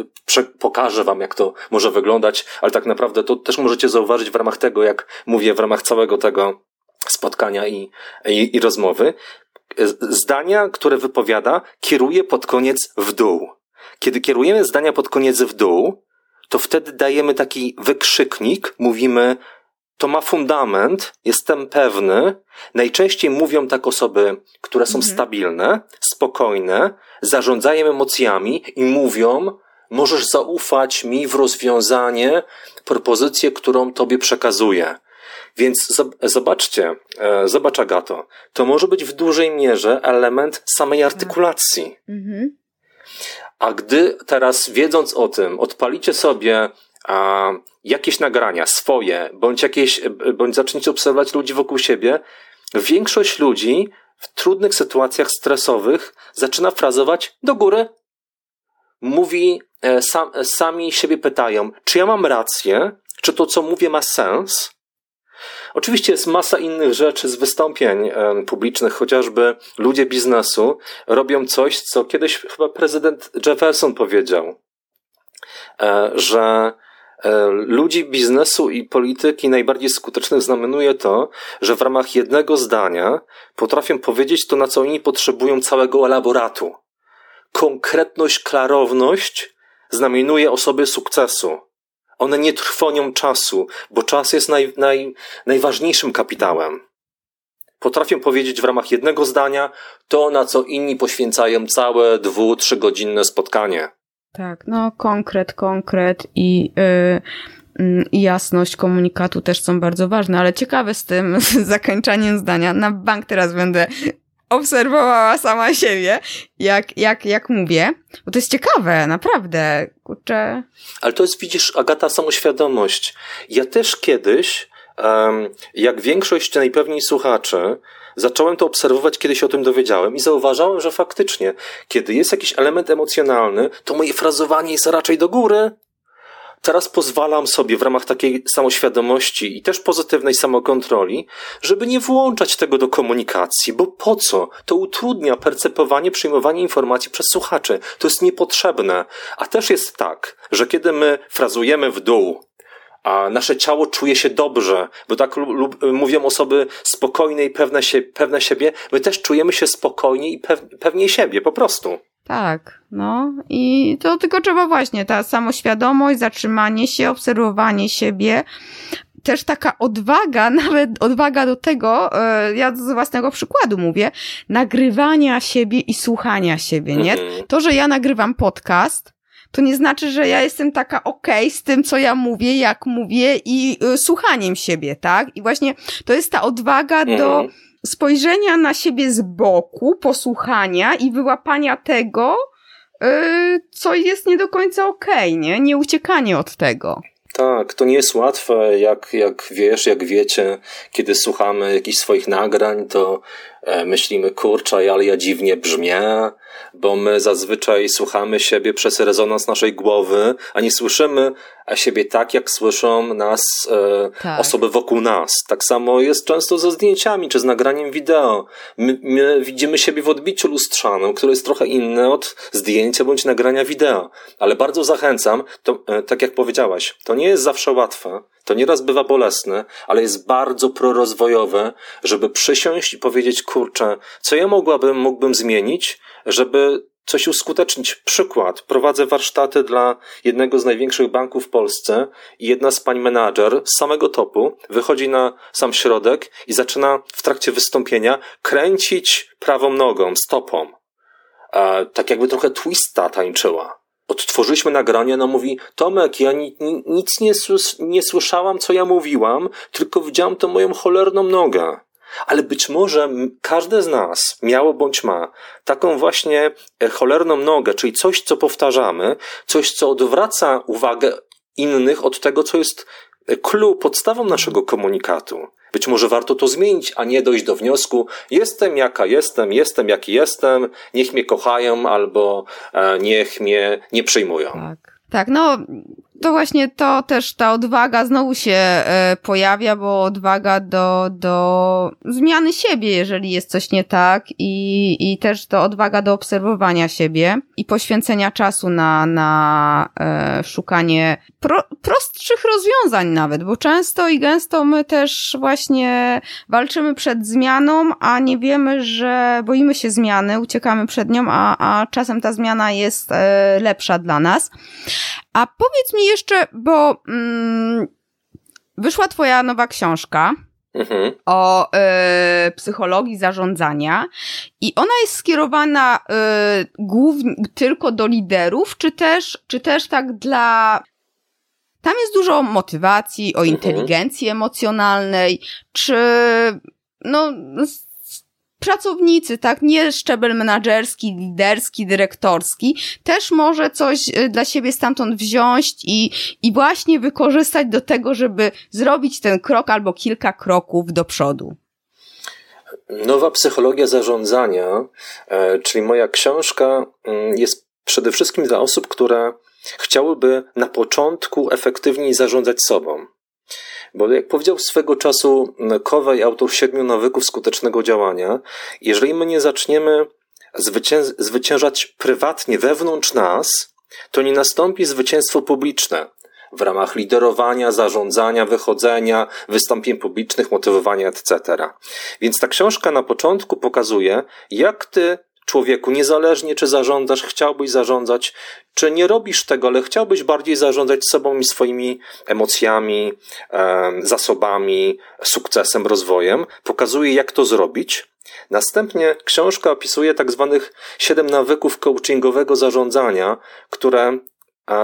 pokażę Wam, jak to może wyglądać, ale tak naprawdę to też możecie zauważyć w ramach tego, jak mówię, w ramach całego tego spotkania i, i, i rozmowy. Zdania, które wypowiada, kieruje pod koniec w dół. Kiedy kierujemy zdania pod koniec w dół, to wtedy dajemy taki wykrzyknik, mówimy to ma fundament, jestem pewny. Najczęściej mówią tak osoby, które są mhm. stabilne, spokojne, zarządzają emocjami i mówią, możesz zaufać mi w rozwiązanie, propozycję, którą tobie przekazuję. Więc zobaczcie, e, zobacz Agato, to może być w dużej mierze element samej artykulacji. Mhm. A gdy teraz, wiedząc o tym, odpalicie sobie a, jakieś nagrania swoje, bądź jakieś, bądź zaczniecie obserwować ludzi wokół siebie, większość ludzi w trudnych sytuacjach stresowych zaczyna frazować do góry. Mówi, e, sam, sami siebie pytają, czy ja mam rację, czy to, co mówię, ma sens. Oczywiście jest masa innych rzeczy z wystąpień e, publicznych, chociażby ludzie biznesu robią coś, co kiedyś chyba prezydent Jefferson powiedział, e, że E, ludzi biznesu i polityki najbardziej skutecznych znamenuje to, że w ramach jednego zdania potrafią powiedzieć to, na co inni potrzebują całego elaboratu. Konkretność, klarowność znamienuje osoby sukcesu. One nie trwonią czasu, bo czas jest naj, naj, najważniejszym kapitałem. Potrafią powiedzieć w ramach jednego zdania to, na co inni poświęcają całe dwu, trzygodzinne spotkanie. Tak, no konkret, konkret i yy, i jasność komunikatu też są bardzo ważne, ale ciekawe z tym z zakończeniem zdania. Na bank teraz będę obserwowała sama siebie, jak, jak, jak mówię, bo to jest ciekawe, naprawdę, kurczę. Ale to jest, widzisz, Agata, samoświadomość. Ja też kiedyś, um, jak większość najpewniej słuchaczy, zacząłem to obserwować, kiedy się o tym dowiedziałem i zauważałem, że faktycznie, kiedy jest jakiś element emocjonalny, to moje frazowanie jest raczej do góry, Teraz pozwalam sobie w ramach takiej samoświadomości i też pozytywnej samokontroli, żeby nie włączać tego do komunikacji, bo po co? To utrudnia percepowanie, przyjmowanie informacji przez słuchaczy. To jest niepotrzebne. A też jest tak, że kiedy my frazujemy w dół, a nasze ciało czuje się dobrze, bo tak lub, mówią osoby spokojne i pewne, się, pewne siebie, my też czujemy się spokojnie i pew, pewnie siebie, po prostu. Tak, no i to tylko trzeba właśnie, ta samoświadomość, zatrzymanie się, obserwowanie siebie, też taka odwaga, nawet odwaga do tego, e, ja z własnego przykładu mówię, nagrywania siebie i słuchania siebie, nie? Mhm. To, że ja nagrywam podcast, to nie znaczy, że ja jestem taka okej okay z tym, co ja mówię, jak mówię i y, słuchaniem siebie, tak? I właśnie to jest ta odwaga do spojrzenia na siebie z boku, posłuchania i wyłapania tego, yy, co jest nie do końca okej, okay, nie? Nie uciekanie od tego. Tak, to nie jest łatwe, jak, jak wiesz, jak wiecie, kiedy słuchamy jakichś swoich nagrań, to myślimy, kurczę, ale ja dziwnie brzmię, bo my zazwyczaj słuchamy siebie przez rezonans naszej głowy, a nie słyszymy siebie tak, jak słyszą nas e, tak. osoby wokół nas. Tak samo jest często ze zdjęciami czy z nagraniem wideo. My, my, widzimy siebie w odbiciu lustrzanym, które jest trochę inne od zdjęcia bądź nagrania wideo. Ale bardzo zachęcam, to, e, tak jak powiedziałaś, to nie jest zawsze łatwe. To nieraz bywa bolesne, ale jest bardzo prorozwojowe, żeby przysiąść i powiedzieć, kurczę, co ja mogłabym, mógłbym zmienić, żeby coś uskutecznić. Przykład. Prowadzę warsztaty dla jednego z największych banków w Polsce i jedna z pań menadżer z samego topu wychodzi na sam środek i zaczyna w trakcie wystąpienia kręcić prawą nogą, stopą. E, tak jakby trochę twista tańczyła. Odtworzyliśmy nagranie, no mówi, Tomek, ja ni, ni, nic nie, nie słyszałam, co ja mówiłam, tylko widziałam tę moją cholerną nogę. Ale być może każde z nas miało bądź ma taką właśnie e, cholerną nogę, czyli coś, co powtarzamy, coś, co odwraca uwagę innych od tego, co jest clue, podstawą naszego komunikatu. Być może warto to zmienić, a nie dojść do wniosku: jestem jaka jestem, jestem jaki jestem, niech mnie kochają albo e, niech mnie nie przyjmują. Tak. Tak, no to właśnie to też ta odwaga znowu się e, pojawia, bo odwaga do, do zmiany siebie, jeżeli jest coś nie tak i, i też to odwaga do obserwowania siebie i poświęcenia czasu na, na e, szukanie pro, prostszych rozwiązań nawet, bo często i gęsto my też właśnie walczymy przed zmianą, a nie wiemy, że boimy się zmiany, uciekamy przed nią, a, a czasem ta zmiana jest e, lepsza dla nas. A powiedz mi jeszcze, bo mm, wyszła twoja nowa książka. Mhm. O y, psychologii zarządzania i ona jest skierowana y, głównie tylko do liderów, czy też, czy też tak dla tam jest dużo motywacji, o mhm. inteligencji emocjonalnej, czy no pracownicy, tak, nie szczebel menedżerski, liderski, dyrektorski, też może coś y, dla siebie stamtąd wziąć i, i właśnie wykorzystać do tego, żeby zrobić ten krok albo kilka kroków do przodu. Nowa psychologia zarządzania, e, czyli moja książka, mm, jest przede wszystkim dla osób, które chciałyby na początku efektywniej zarządzać sobą. Bo jak powiedział swego czasu Kowej, autor siedmiu nawyków skutecznego działania, jeżeli my nie zaczniemy zwycię- zwyciężać prywatnie wewnątrz nas, to nie nastąpi zwycięstwo publiczne w ramach liderowania, zarządzania, wychodzenia, wystąpień publicznych, motywowania, etc. Więc ta książka na początku pokazuje, jak ty człowieku, niezależnie czy zarządzasz, chciałbyś zarządzać, czy nie robisz tego, ale chciałbyś bardziej zarządzać sobą i swoimi emocjami, zasobami, sukcesem, rozwojem, pokazuje, jak to zrobić. Następnie książka opisuje tak zwanych siedem nawyków coachingowego zarządzania, które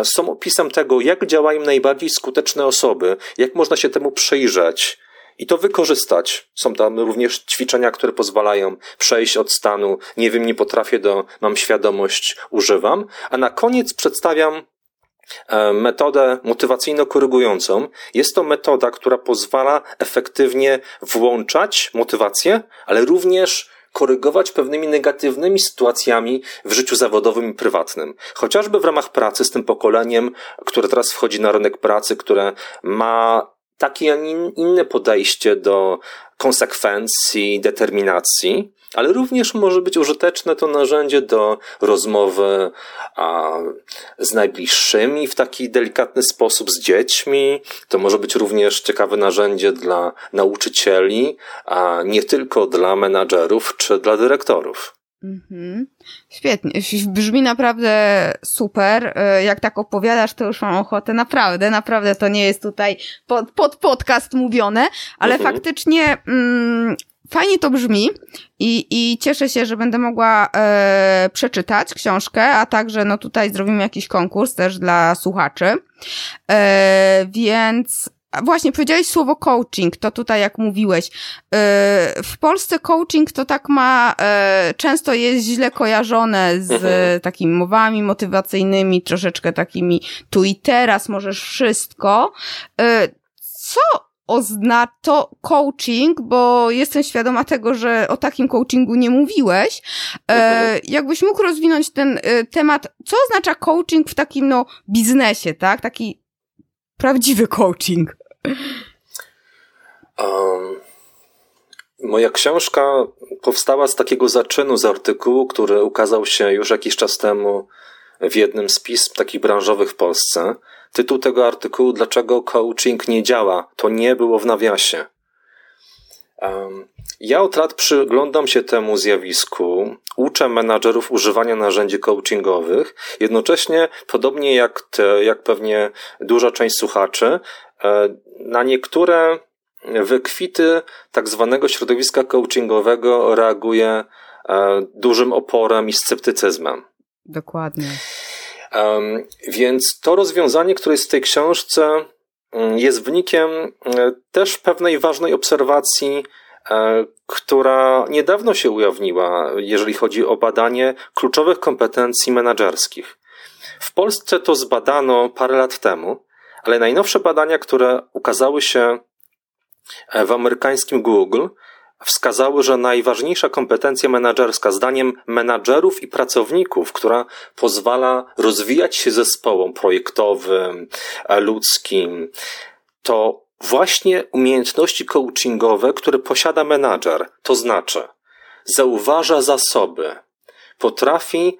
są opisem tego, jak działają najbardziej skuteczne osoby, jak można się temu przyjrzeć i to wykorzystać. Są tam również ćwiczenia, które pozwalają przejść od stanu nie wiem, nie potrafię do mam świadomość, używam, a na koniec przedstawiam e, metodę motywacyjno-korygującą. Jest to metoda, która pozwala efektywnie włączać motywację, ale również korygować pewnymi negatywnymi sytuacjami w życiu zawodowym i prywatnym. Chociażby w ramach pracy z tym pokoleniem, które teraz wchodzi na rynek pracy, które ma takie, a nie inne podejście do konsekwencji, determinacji, ale również może być użyteczne to narzędzie do rozmowy a, z najbliższymi w taki delikatny sposób, z dziećmi. To może być również ciekawe narzędzie dla nauczycieli, a nie tylko dla menadżerów czy dla dyrektorów. Mhm. Świetnie. Brzmi naprawdę super. E, jak tak opowiadasz, to już mam ochotę. Naprawdę, naprawdę to nie jest tutaj pod, pod podcast mówione, ale mhm. faktycznie mm, fajnie to brzmi i, i cieszę się, że będę mogła e, przeczytać książkę, a także no tutaj zrobimy jakiś konkurs też dla słuchaczy. E, więc Właśnie, powiedziałeś słowo coaching, to tutaj jak mówiłeś. Y, w Polsce coaching to tak ma, y, często jest źle kojarzone z mhm. takimi mowami motywacyjnymi, troszeczkę takimi tu i teraz możesz wszystko. Y, co oznacza to coaching, bo jestem świadoma tego, że o takim coachingu nie mówiłeś. Mhm. Jakbyś mógł rozwinąć ten temat, co oznacza coaching w takim no biznesie, tak? Taki prawdziwy coaching. Um, moja książka powstała z takiego zaczynu, z artykułu, który ukazał się już jakiś czas temu w jednym z pism takich branżowych w Polsce. Tytuł tego artykułu Dlaczego coaching nie działa? To nie było w nawiasie. Um, ja od lat przyglądam się temu zjawisku, uczę menadżerów używania narzędzi coachingowych, jednocześnie, podobnie jak, te, jak pewnie duża część słuchaczy, na niektóre wykwity tak zwanego środowiska coachingowego reaguje e, dużym oporem i sceptycyzmem. Dokładnie. Więc to rozwiązanie, które jest w tej książce, mm, jest wynikiem e, też pewnej ważnej obserwacji, która niedawno się ujawniła, jeżeli chodzi o badanie kluczowych kompetencji menedżerskich. W Polsce to zbadano parę lat temu ale najnowsze badania, które ukazały się e, w amerykańskim Google, wskazały, że najważniejsza kompetencja menedżerska, zdaniem menadżerów i pracowników, która pozwala rozwijać się zespołom projektowym, e, ludzkim, to właśnie umiejętności coachingowe, które posiada menadżer. To znaczy, zauważa zasoby, potrafi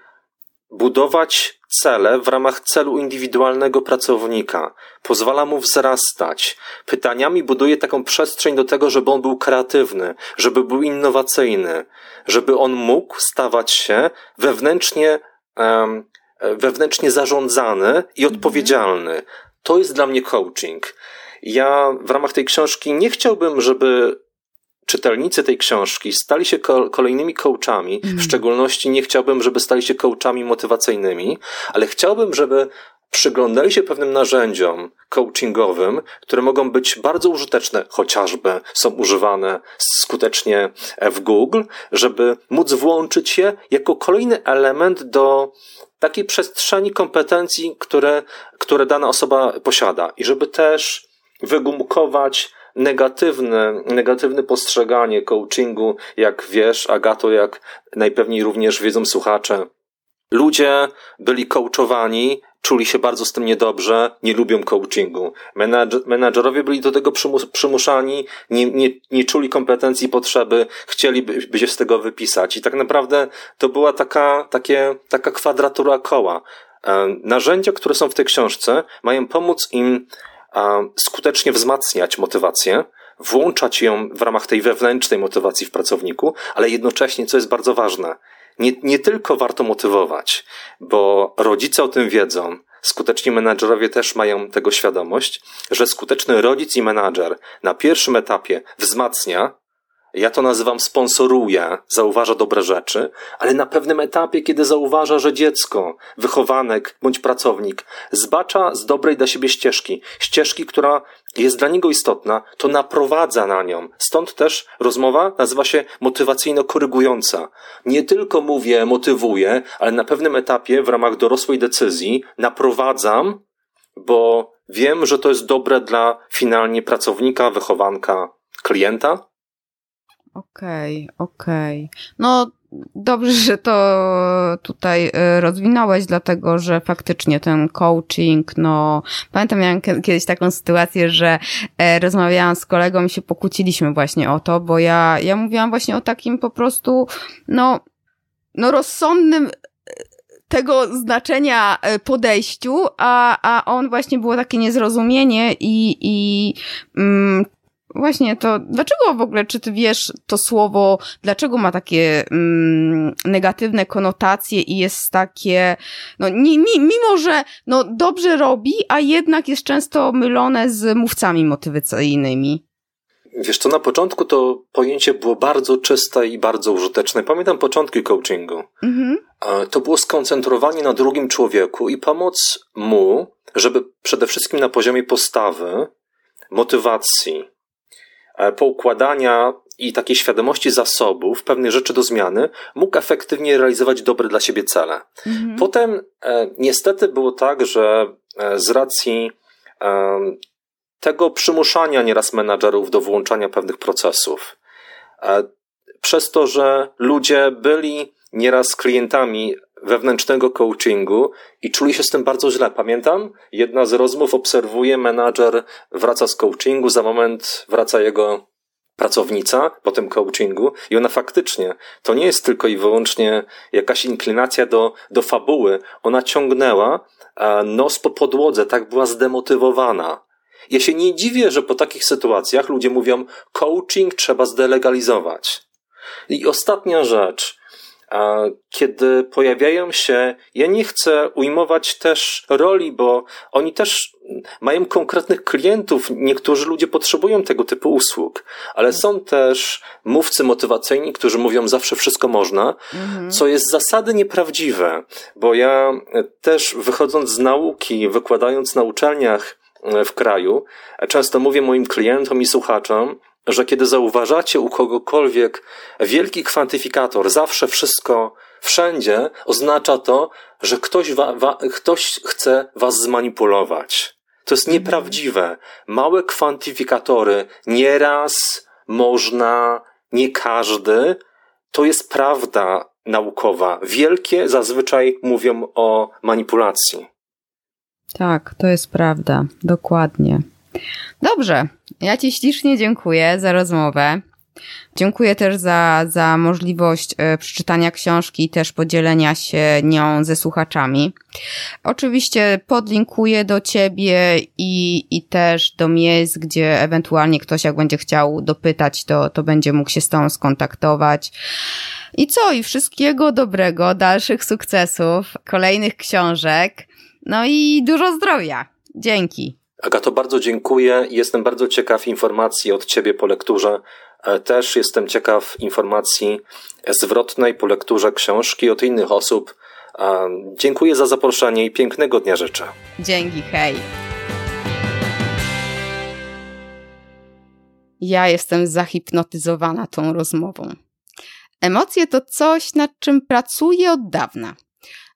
budować cele w ramach celu indywidualnego pracownika, pozwala mu wzrastać. Pytaniami buduje taką przestrzeń do tego, żeby on był kreatywny, żeby był innowacyjny, żeby on mógł stawać się wewnętrznie, um, wewnętrznie zarządzany i odpowiedzialny. To jest dla mnie coaching. Ja w ramach tej książki nie chciałbym, żeby czytelnicy tej książki stali się kolejnymi coachami. W mm. szczególności nie chciałbym, żeby stali się coachami motywacyjnymi, ale chciałbym, żeby przyglądali się pewnym narzędziom coachingowym, które mogą być bardzo użyteczne, chociażby są używane skutecznie w Google, żeby móc włączyć je jako kolejny element do takiej przestrzeni kompetencji, które, które dana osoba posiada i żeby też wygumkować negatywne, negatywne postrzeganie coachingu, jak wiesz, Agato, jak najpewniej również wiedzą słuchacze. Ludzie byli coachowani, czuli się bardzo z tym niedobrze, nie lubią coachingu. menadżerowie byli do tego przymuszani, nie, nie, nie czuli kompetencji, potrzeby, chcieliby się z tego wypisać. I tak naprawdę to była taka, takie, taka kwadratura koła. E, narzędzia, które są w tej książce, mają pomóc im skutecznie wzmacniać motywację, włączać ją w ramach tej wewnętrznej motywacji w pracowniku, ale jednocześnie, co jest bardzo ważne, nie, nie tylko warto motywować, bo rodzice o tym wiedzą, skuteczni menadżerowie też mają tego świadomość, że skuteczny rodzic i menadżer na pierwszym etapie wzmacnia ja to nazywam sponsoruje, zauważa dobre rzeczy, ale na pewnym etapie, kiedy zauważa, że dziecko, wychowanek bądź pracownik zbacza z dobrej dla siebie ścieżki, ścieżki, która jest dla niego istotna, to naprowadza na nią. Stąd też rozmowa nazywa się motywacyjno-korygująca. Nie tylko mówię, motywuję, ale na pewnym etapie w ramach dorosłej decyzji naprowadzam, bo wiem, że to jest dobre dla finalnie pracownika, wychowanka, klienta, Okej, okay, okej. Okay. No dobrze, że to tutaj e, rozwinąłeś, dlatego że faktycznie ten coaching, no pamiętam miałam kiedyś taką sytuację, że e, rozmawiałam z kolegą i się pokłóciliśmy właśnie o to, bo ja, ja mówiłam właśnie o takim po prostu, no, no rozsądnym e, tego znaczenia podejściu, a, a on właśnie było takie niezrozumienie i, i mm, Właśnie to, dlaczego w ogóle, czy ty wiesz to słowo, dlaczego ma takie mm, negatywne konotacje i jest takie, no mi, mimo, że no dobrze robi, a jednak jest często mylone z mówcami motywacyjnymi? Wiesz to na początku to pojęcie było bardzo czyste i bardzo użyteczne. Pamiętam początki coachingu. Mhm. To było skoncentrowanie na drugim człowieku i pomoc mu, żeby przede wszystkim na poziomie postawy, motywacji, poukładania i takiej świadomości zasobów, pewnych rzeczy do zmiany, mógł efektywnie realizować dobre dla siebie cele. Mhm. Potem e, niestety było tak, że e, z racji tego przymuszania nieraz menadżerów do włączania pewnych procesów, przez to, że ludzie byli nieraz klientami wewnętrznego coachingu i czuli się z tym bardzo źle. Pamiętam, jedna z rozmów obserwuje menadżer, wraca z coachingu, za moment wraca jego pracownica po tym coachingu i ona faktycznie, to nie jest tylko i wyłącznie jakaś inklinacja do, do fabuły, ona ciągnęła nos po podłodze, tak była zdemotywowana. Ja się nie dziwię, że po takich sytuacjach ludzie mówią, coaching trzeba zdelegalizować. I ostatnia rzecz kiedy pojawiają się, ja nie chcę ujmować też roli, bo oni też mają konkretnych klientów. Niektórzy ludzie potrzebują tego typu usług, ale są też mówcy motywacyjni, którzy mówią zawsze wszystko można, mhm. co jest zasady nieprawdziwe, bo ja też wychodząc z nauki, wykładając na uczelniach w kraju, często mówię moim klientom i słuchaczom, że kiedy zauważacie u kogokolwiek wielki kwantyfikator, zawsze wszystko, wszędzie, oznacza to, że ktoś, wa, wa, ktoś chce was zmanipulować. To jest nieprawdziwe. Małe kwantyfikatory nieraz można, nie każdy, to jest prawda naukowa. Wielkie zazwyczaj mówią o manipulacji. Tak, to jest prawda, dokładnie. Dobrze, ja Ci ślicznie dziękuję za rozmowę. Dziękuję też za, za możliwość e, przeczytania książki i też podzielenia się nią ze słuchaczami. Oczywiście podlinkuję do Ciebie i, i też do miejsc, gdzie ewentualnie ktoś jak będzie chciał dopytać, to, to będzie mógł się z Tobą skontaktować. I co? I wszystkiego dobrego, dalszych sukcesów, kolejnych książek, no i dużo zdrowia. Dzięki. Agato, bardzo dziękuję. Jestem bardzo ciekaw informacji od Ciebie po lekturze. E, też jestem ciekaw informacji zwrotnej po lekturze książki od innych osób. E, dziękuję za zaproszenie i pięknego dnia życzę. Dzięki, hej. Ja jestem zahipnotyzowana tą rozmową. Emocje to coś, nad czym pracuję od dawna.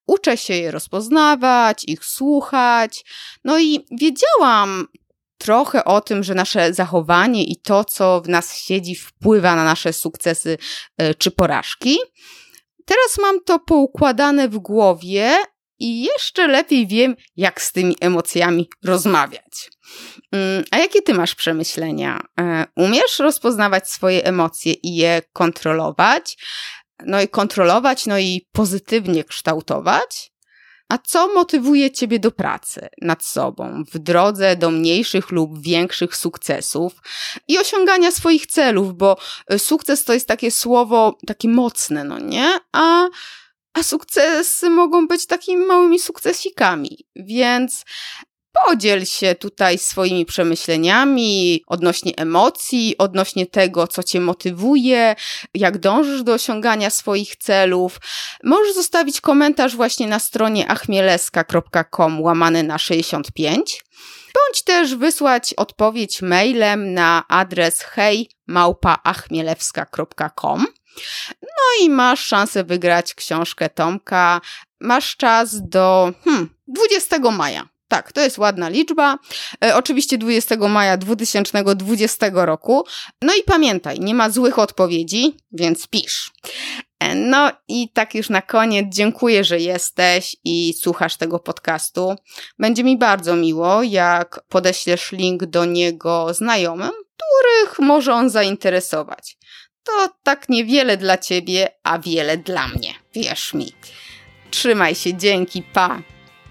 Uczę się je rozpoznawać, ich słuchać. No i wiedziałam trochę o tym, że nasze zachowanie i to, co w nas siedzi, wpływa na nasze sukcesy e, czy porażki. Teraz mam to poukładane w głowie i jeszcze lepiej wiem, jak z tymi emocjami rozmawiać. Mm, a jakie ty masz przemyślenia? E, umiesz rozpoznawać swoje emocje i je kontrolować? No i kontrolować, no i pozytywnie kształtować. A co motywuje Ciebie do pracy nad sobą w drodze do mniejszych lub większych sukcesów i osiągania swoich celów, bo e, sukces to jest takie słowo takie mocne, no nie? A, a sukcesy mogą być takimi małymi sukcesikami. Więc Podziel się tutaj swoimi przemyśleniami odnośnie emocji, odnośnie tego, co cię motywuje, jak dążysz do osiągania swoich celów. Możesz zostawić komentarz właśnie na stronie achmieleska.com łamany na 65 bądź też wysłać odpowiedź mailem na adres hejmałpaachmielewska.com. No i masz szansę wygrać książkę Tomka. Masz czas do hmm, 20 maja. Tak, to jest ładna liczba. E, oczywiście 20 maja 2020 roku. No i pamiętaj, nie ma złych odpowiedzi, więc pisz. E, no i tak już na koniec dziękuję, że jesteś i słuchasz tego podcastu. Będzie mi bardzo miło, jak podeślesz link do niego znajomym, których może on zainteresować. To tak niewiele dla ciebie, a wiele dla mnie, wierz mi. Trzymaj się, dzięki, pa!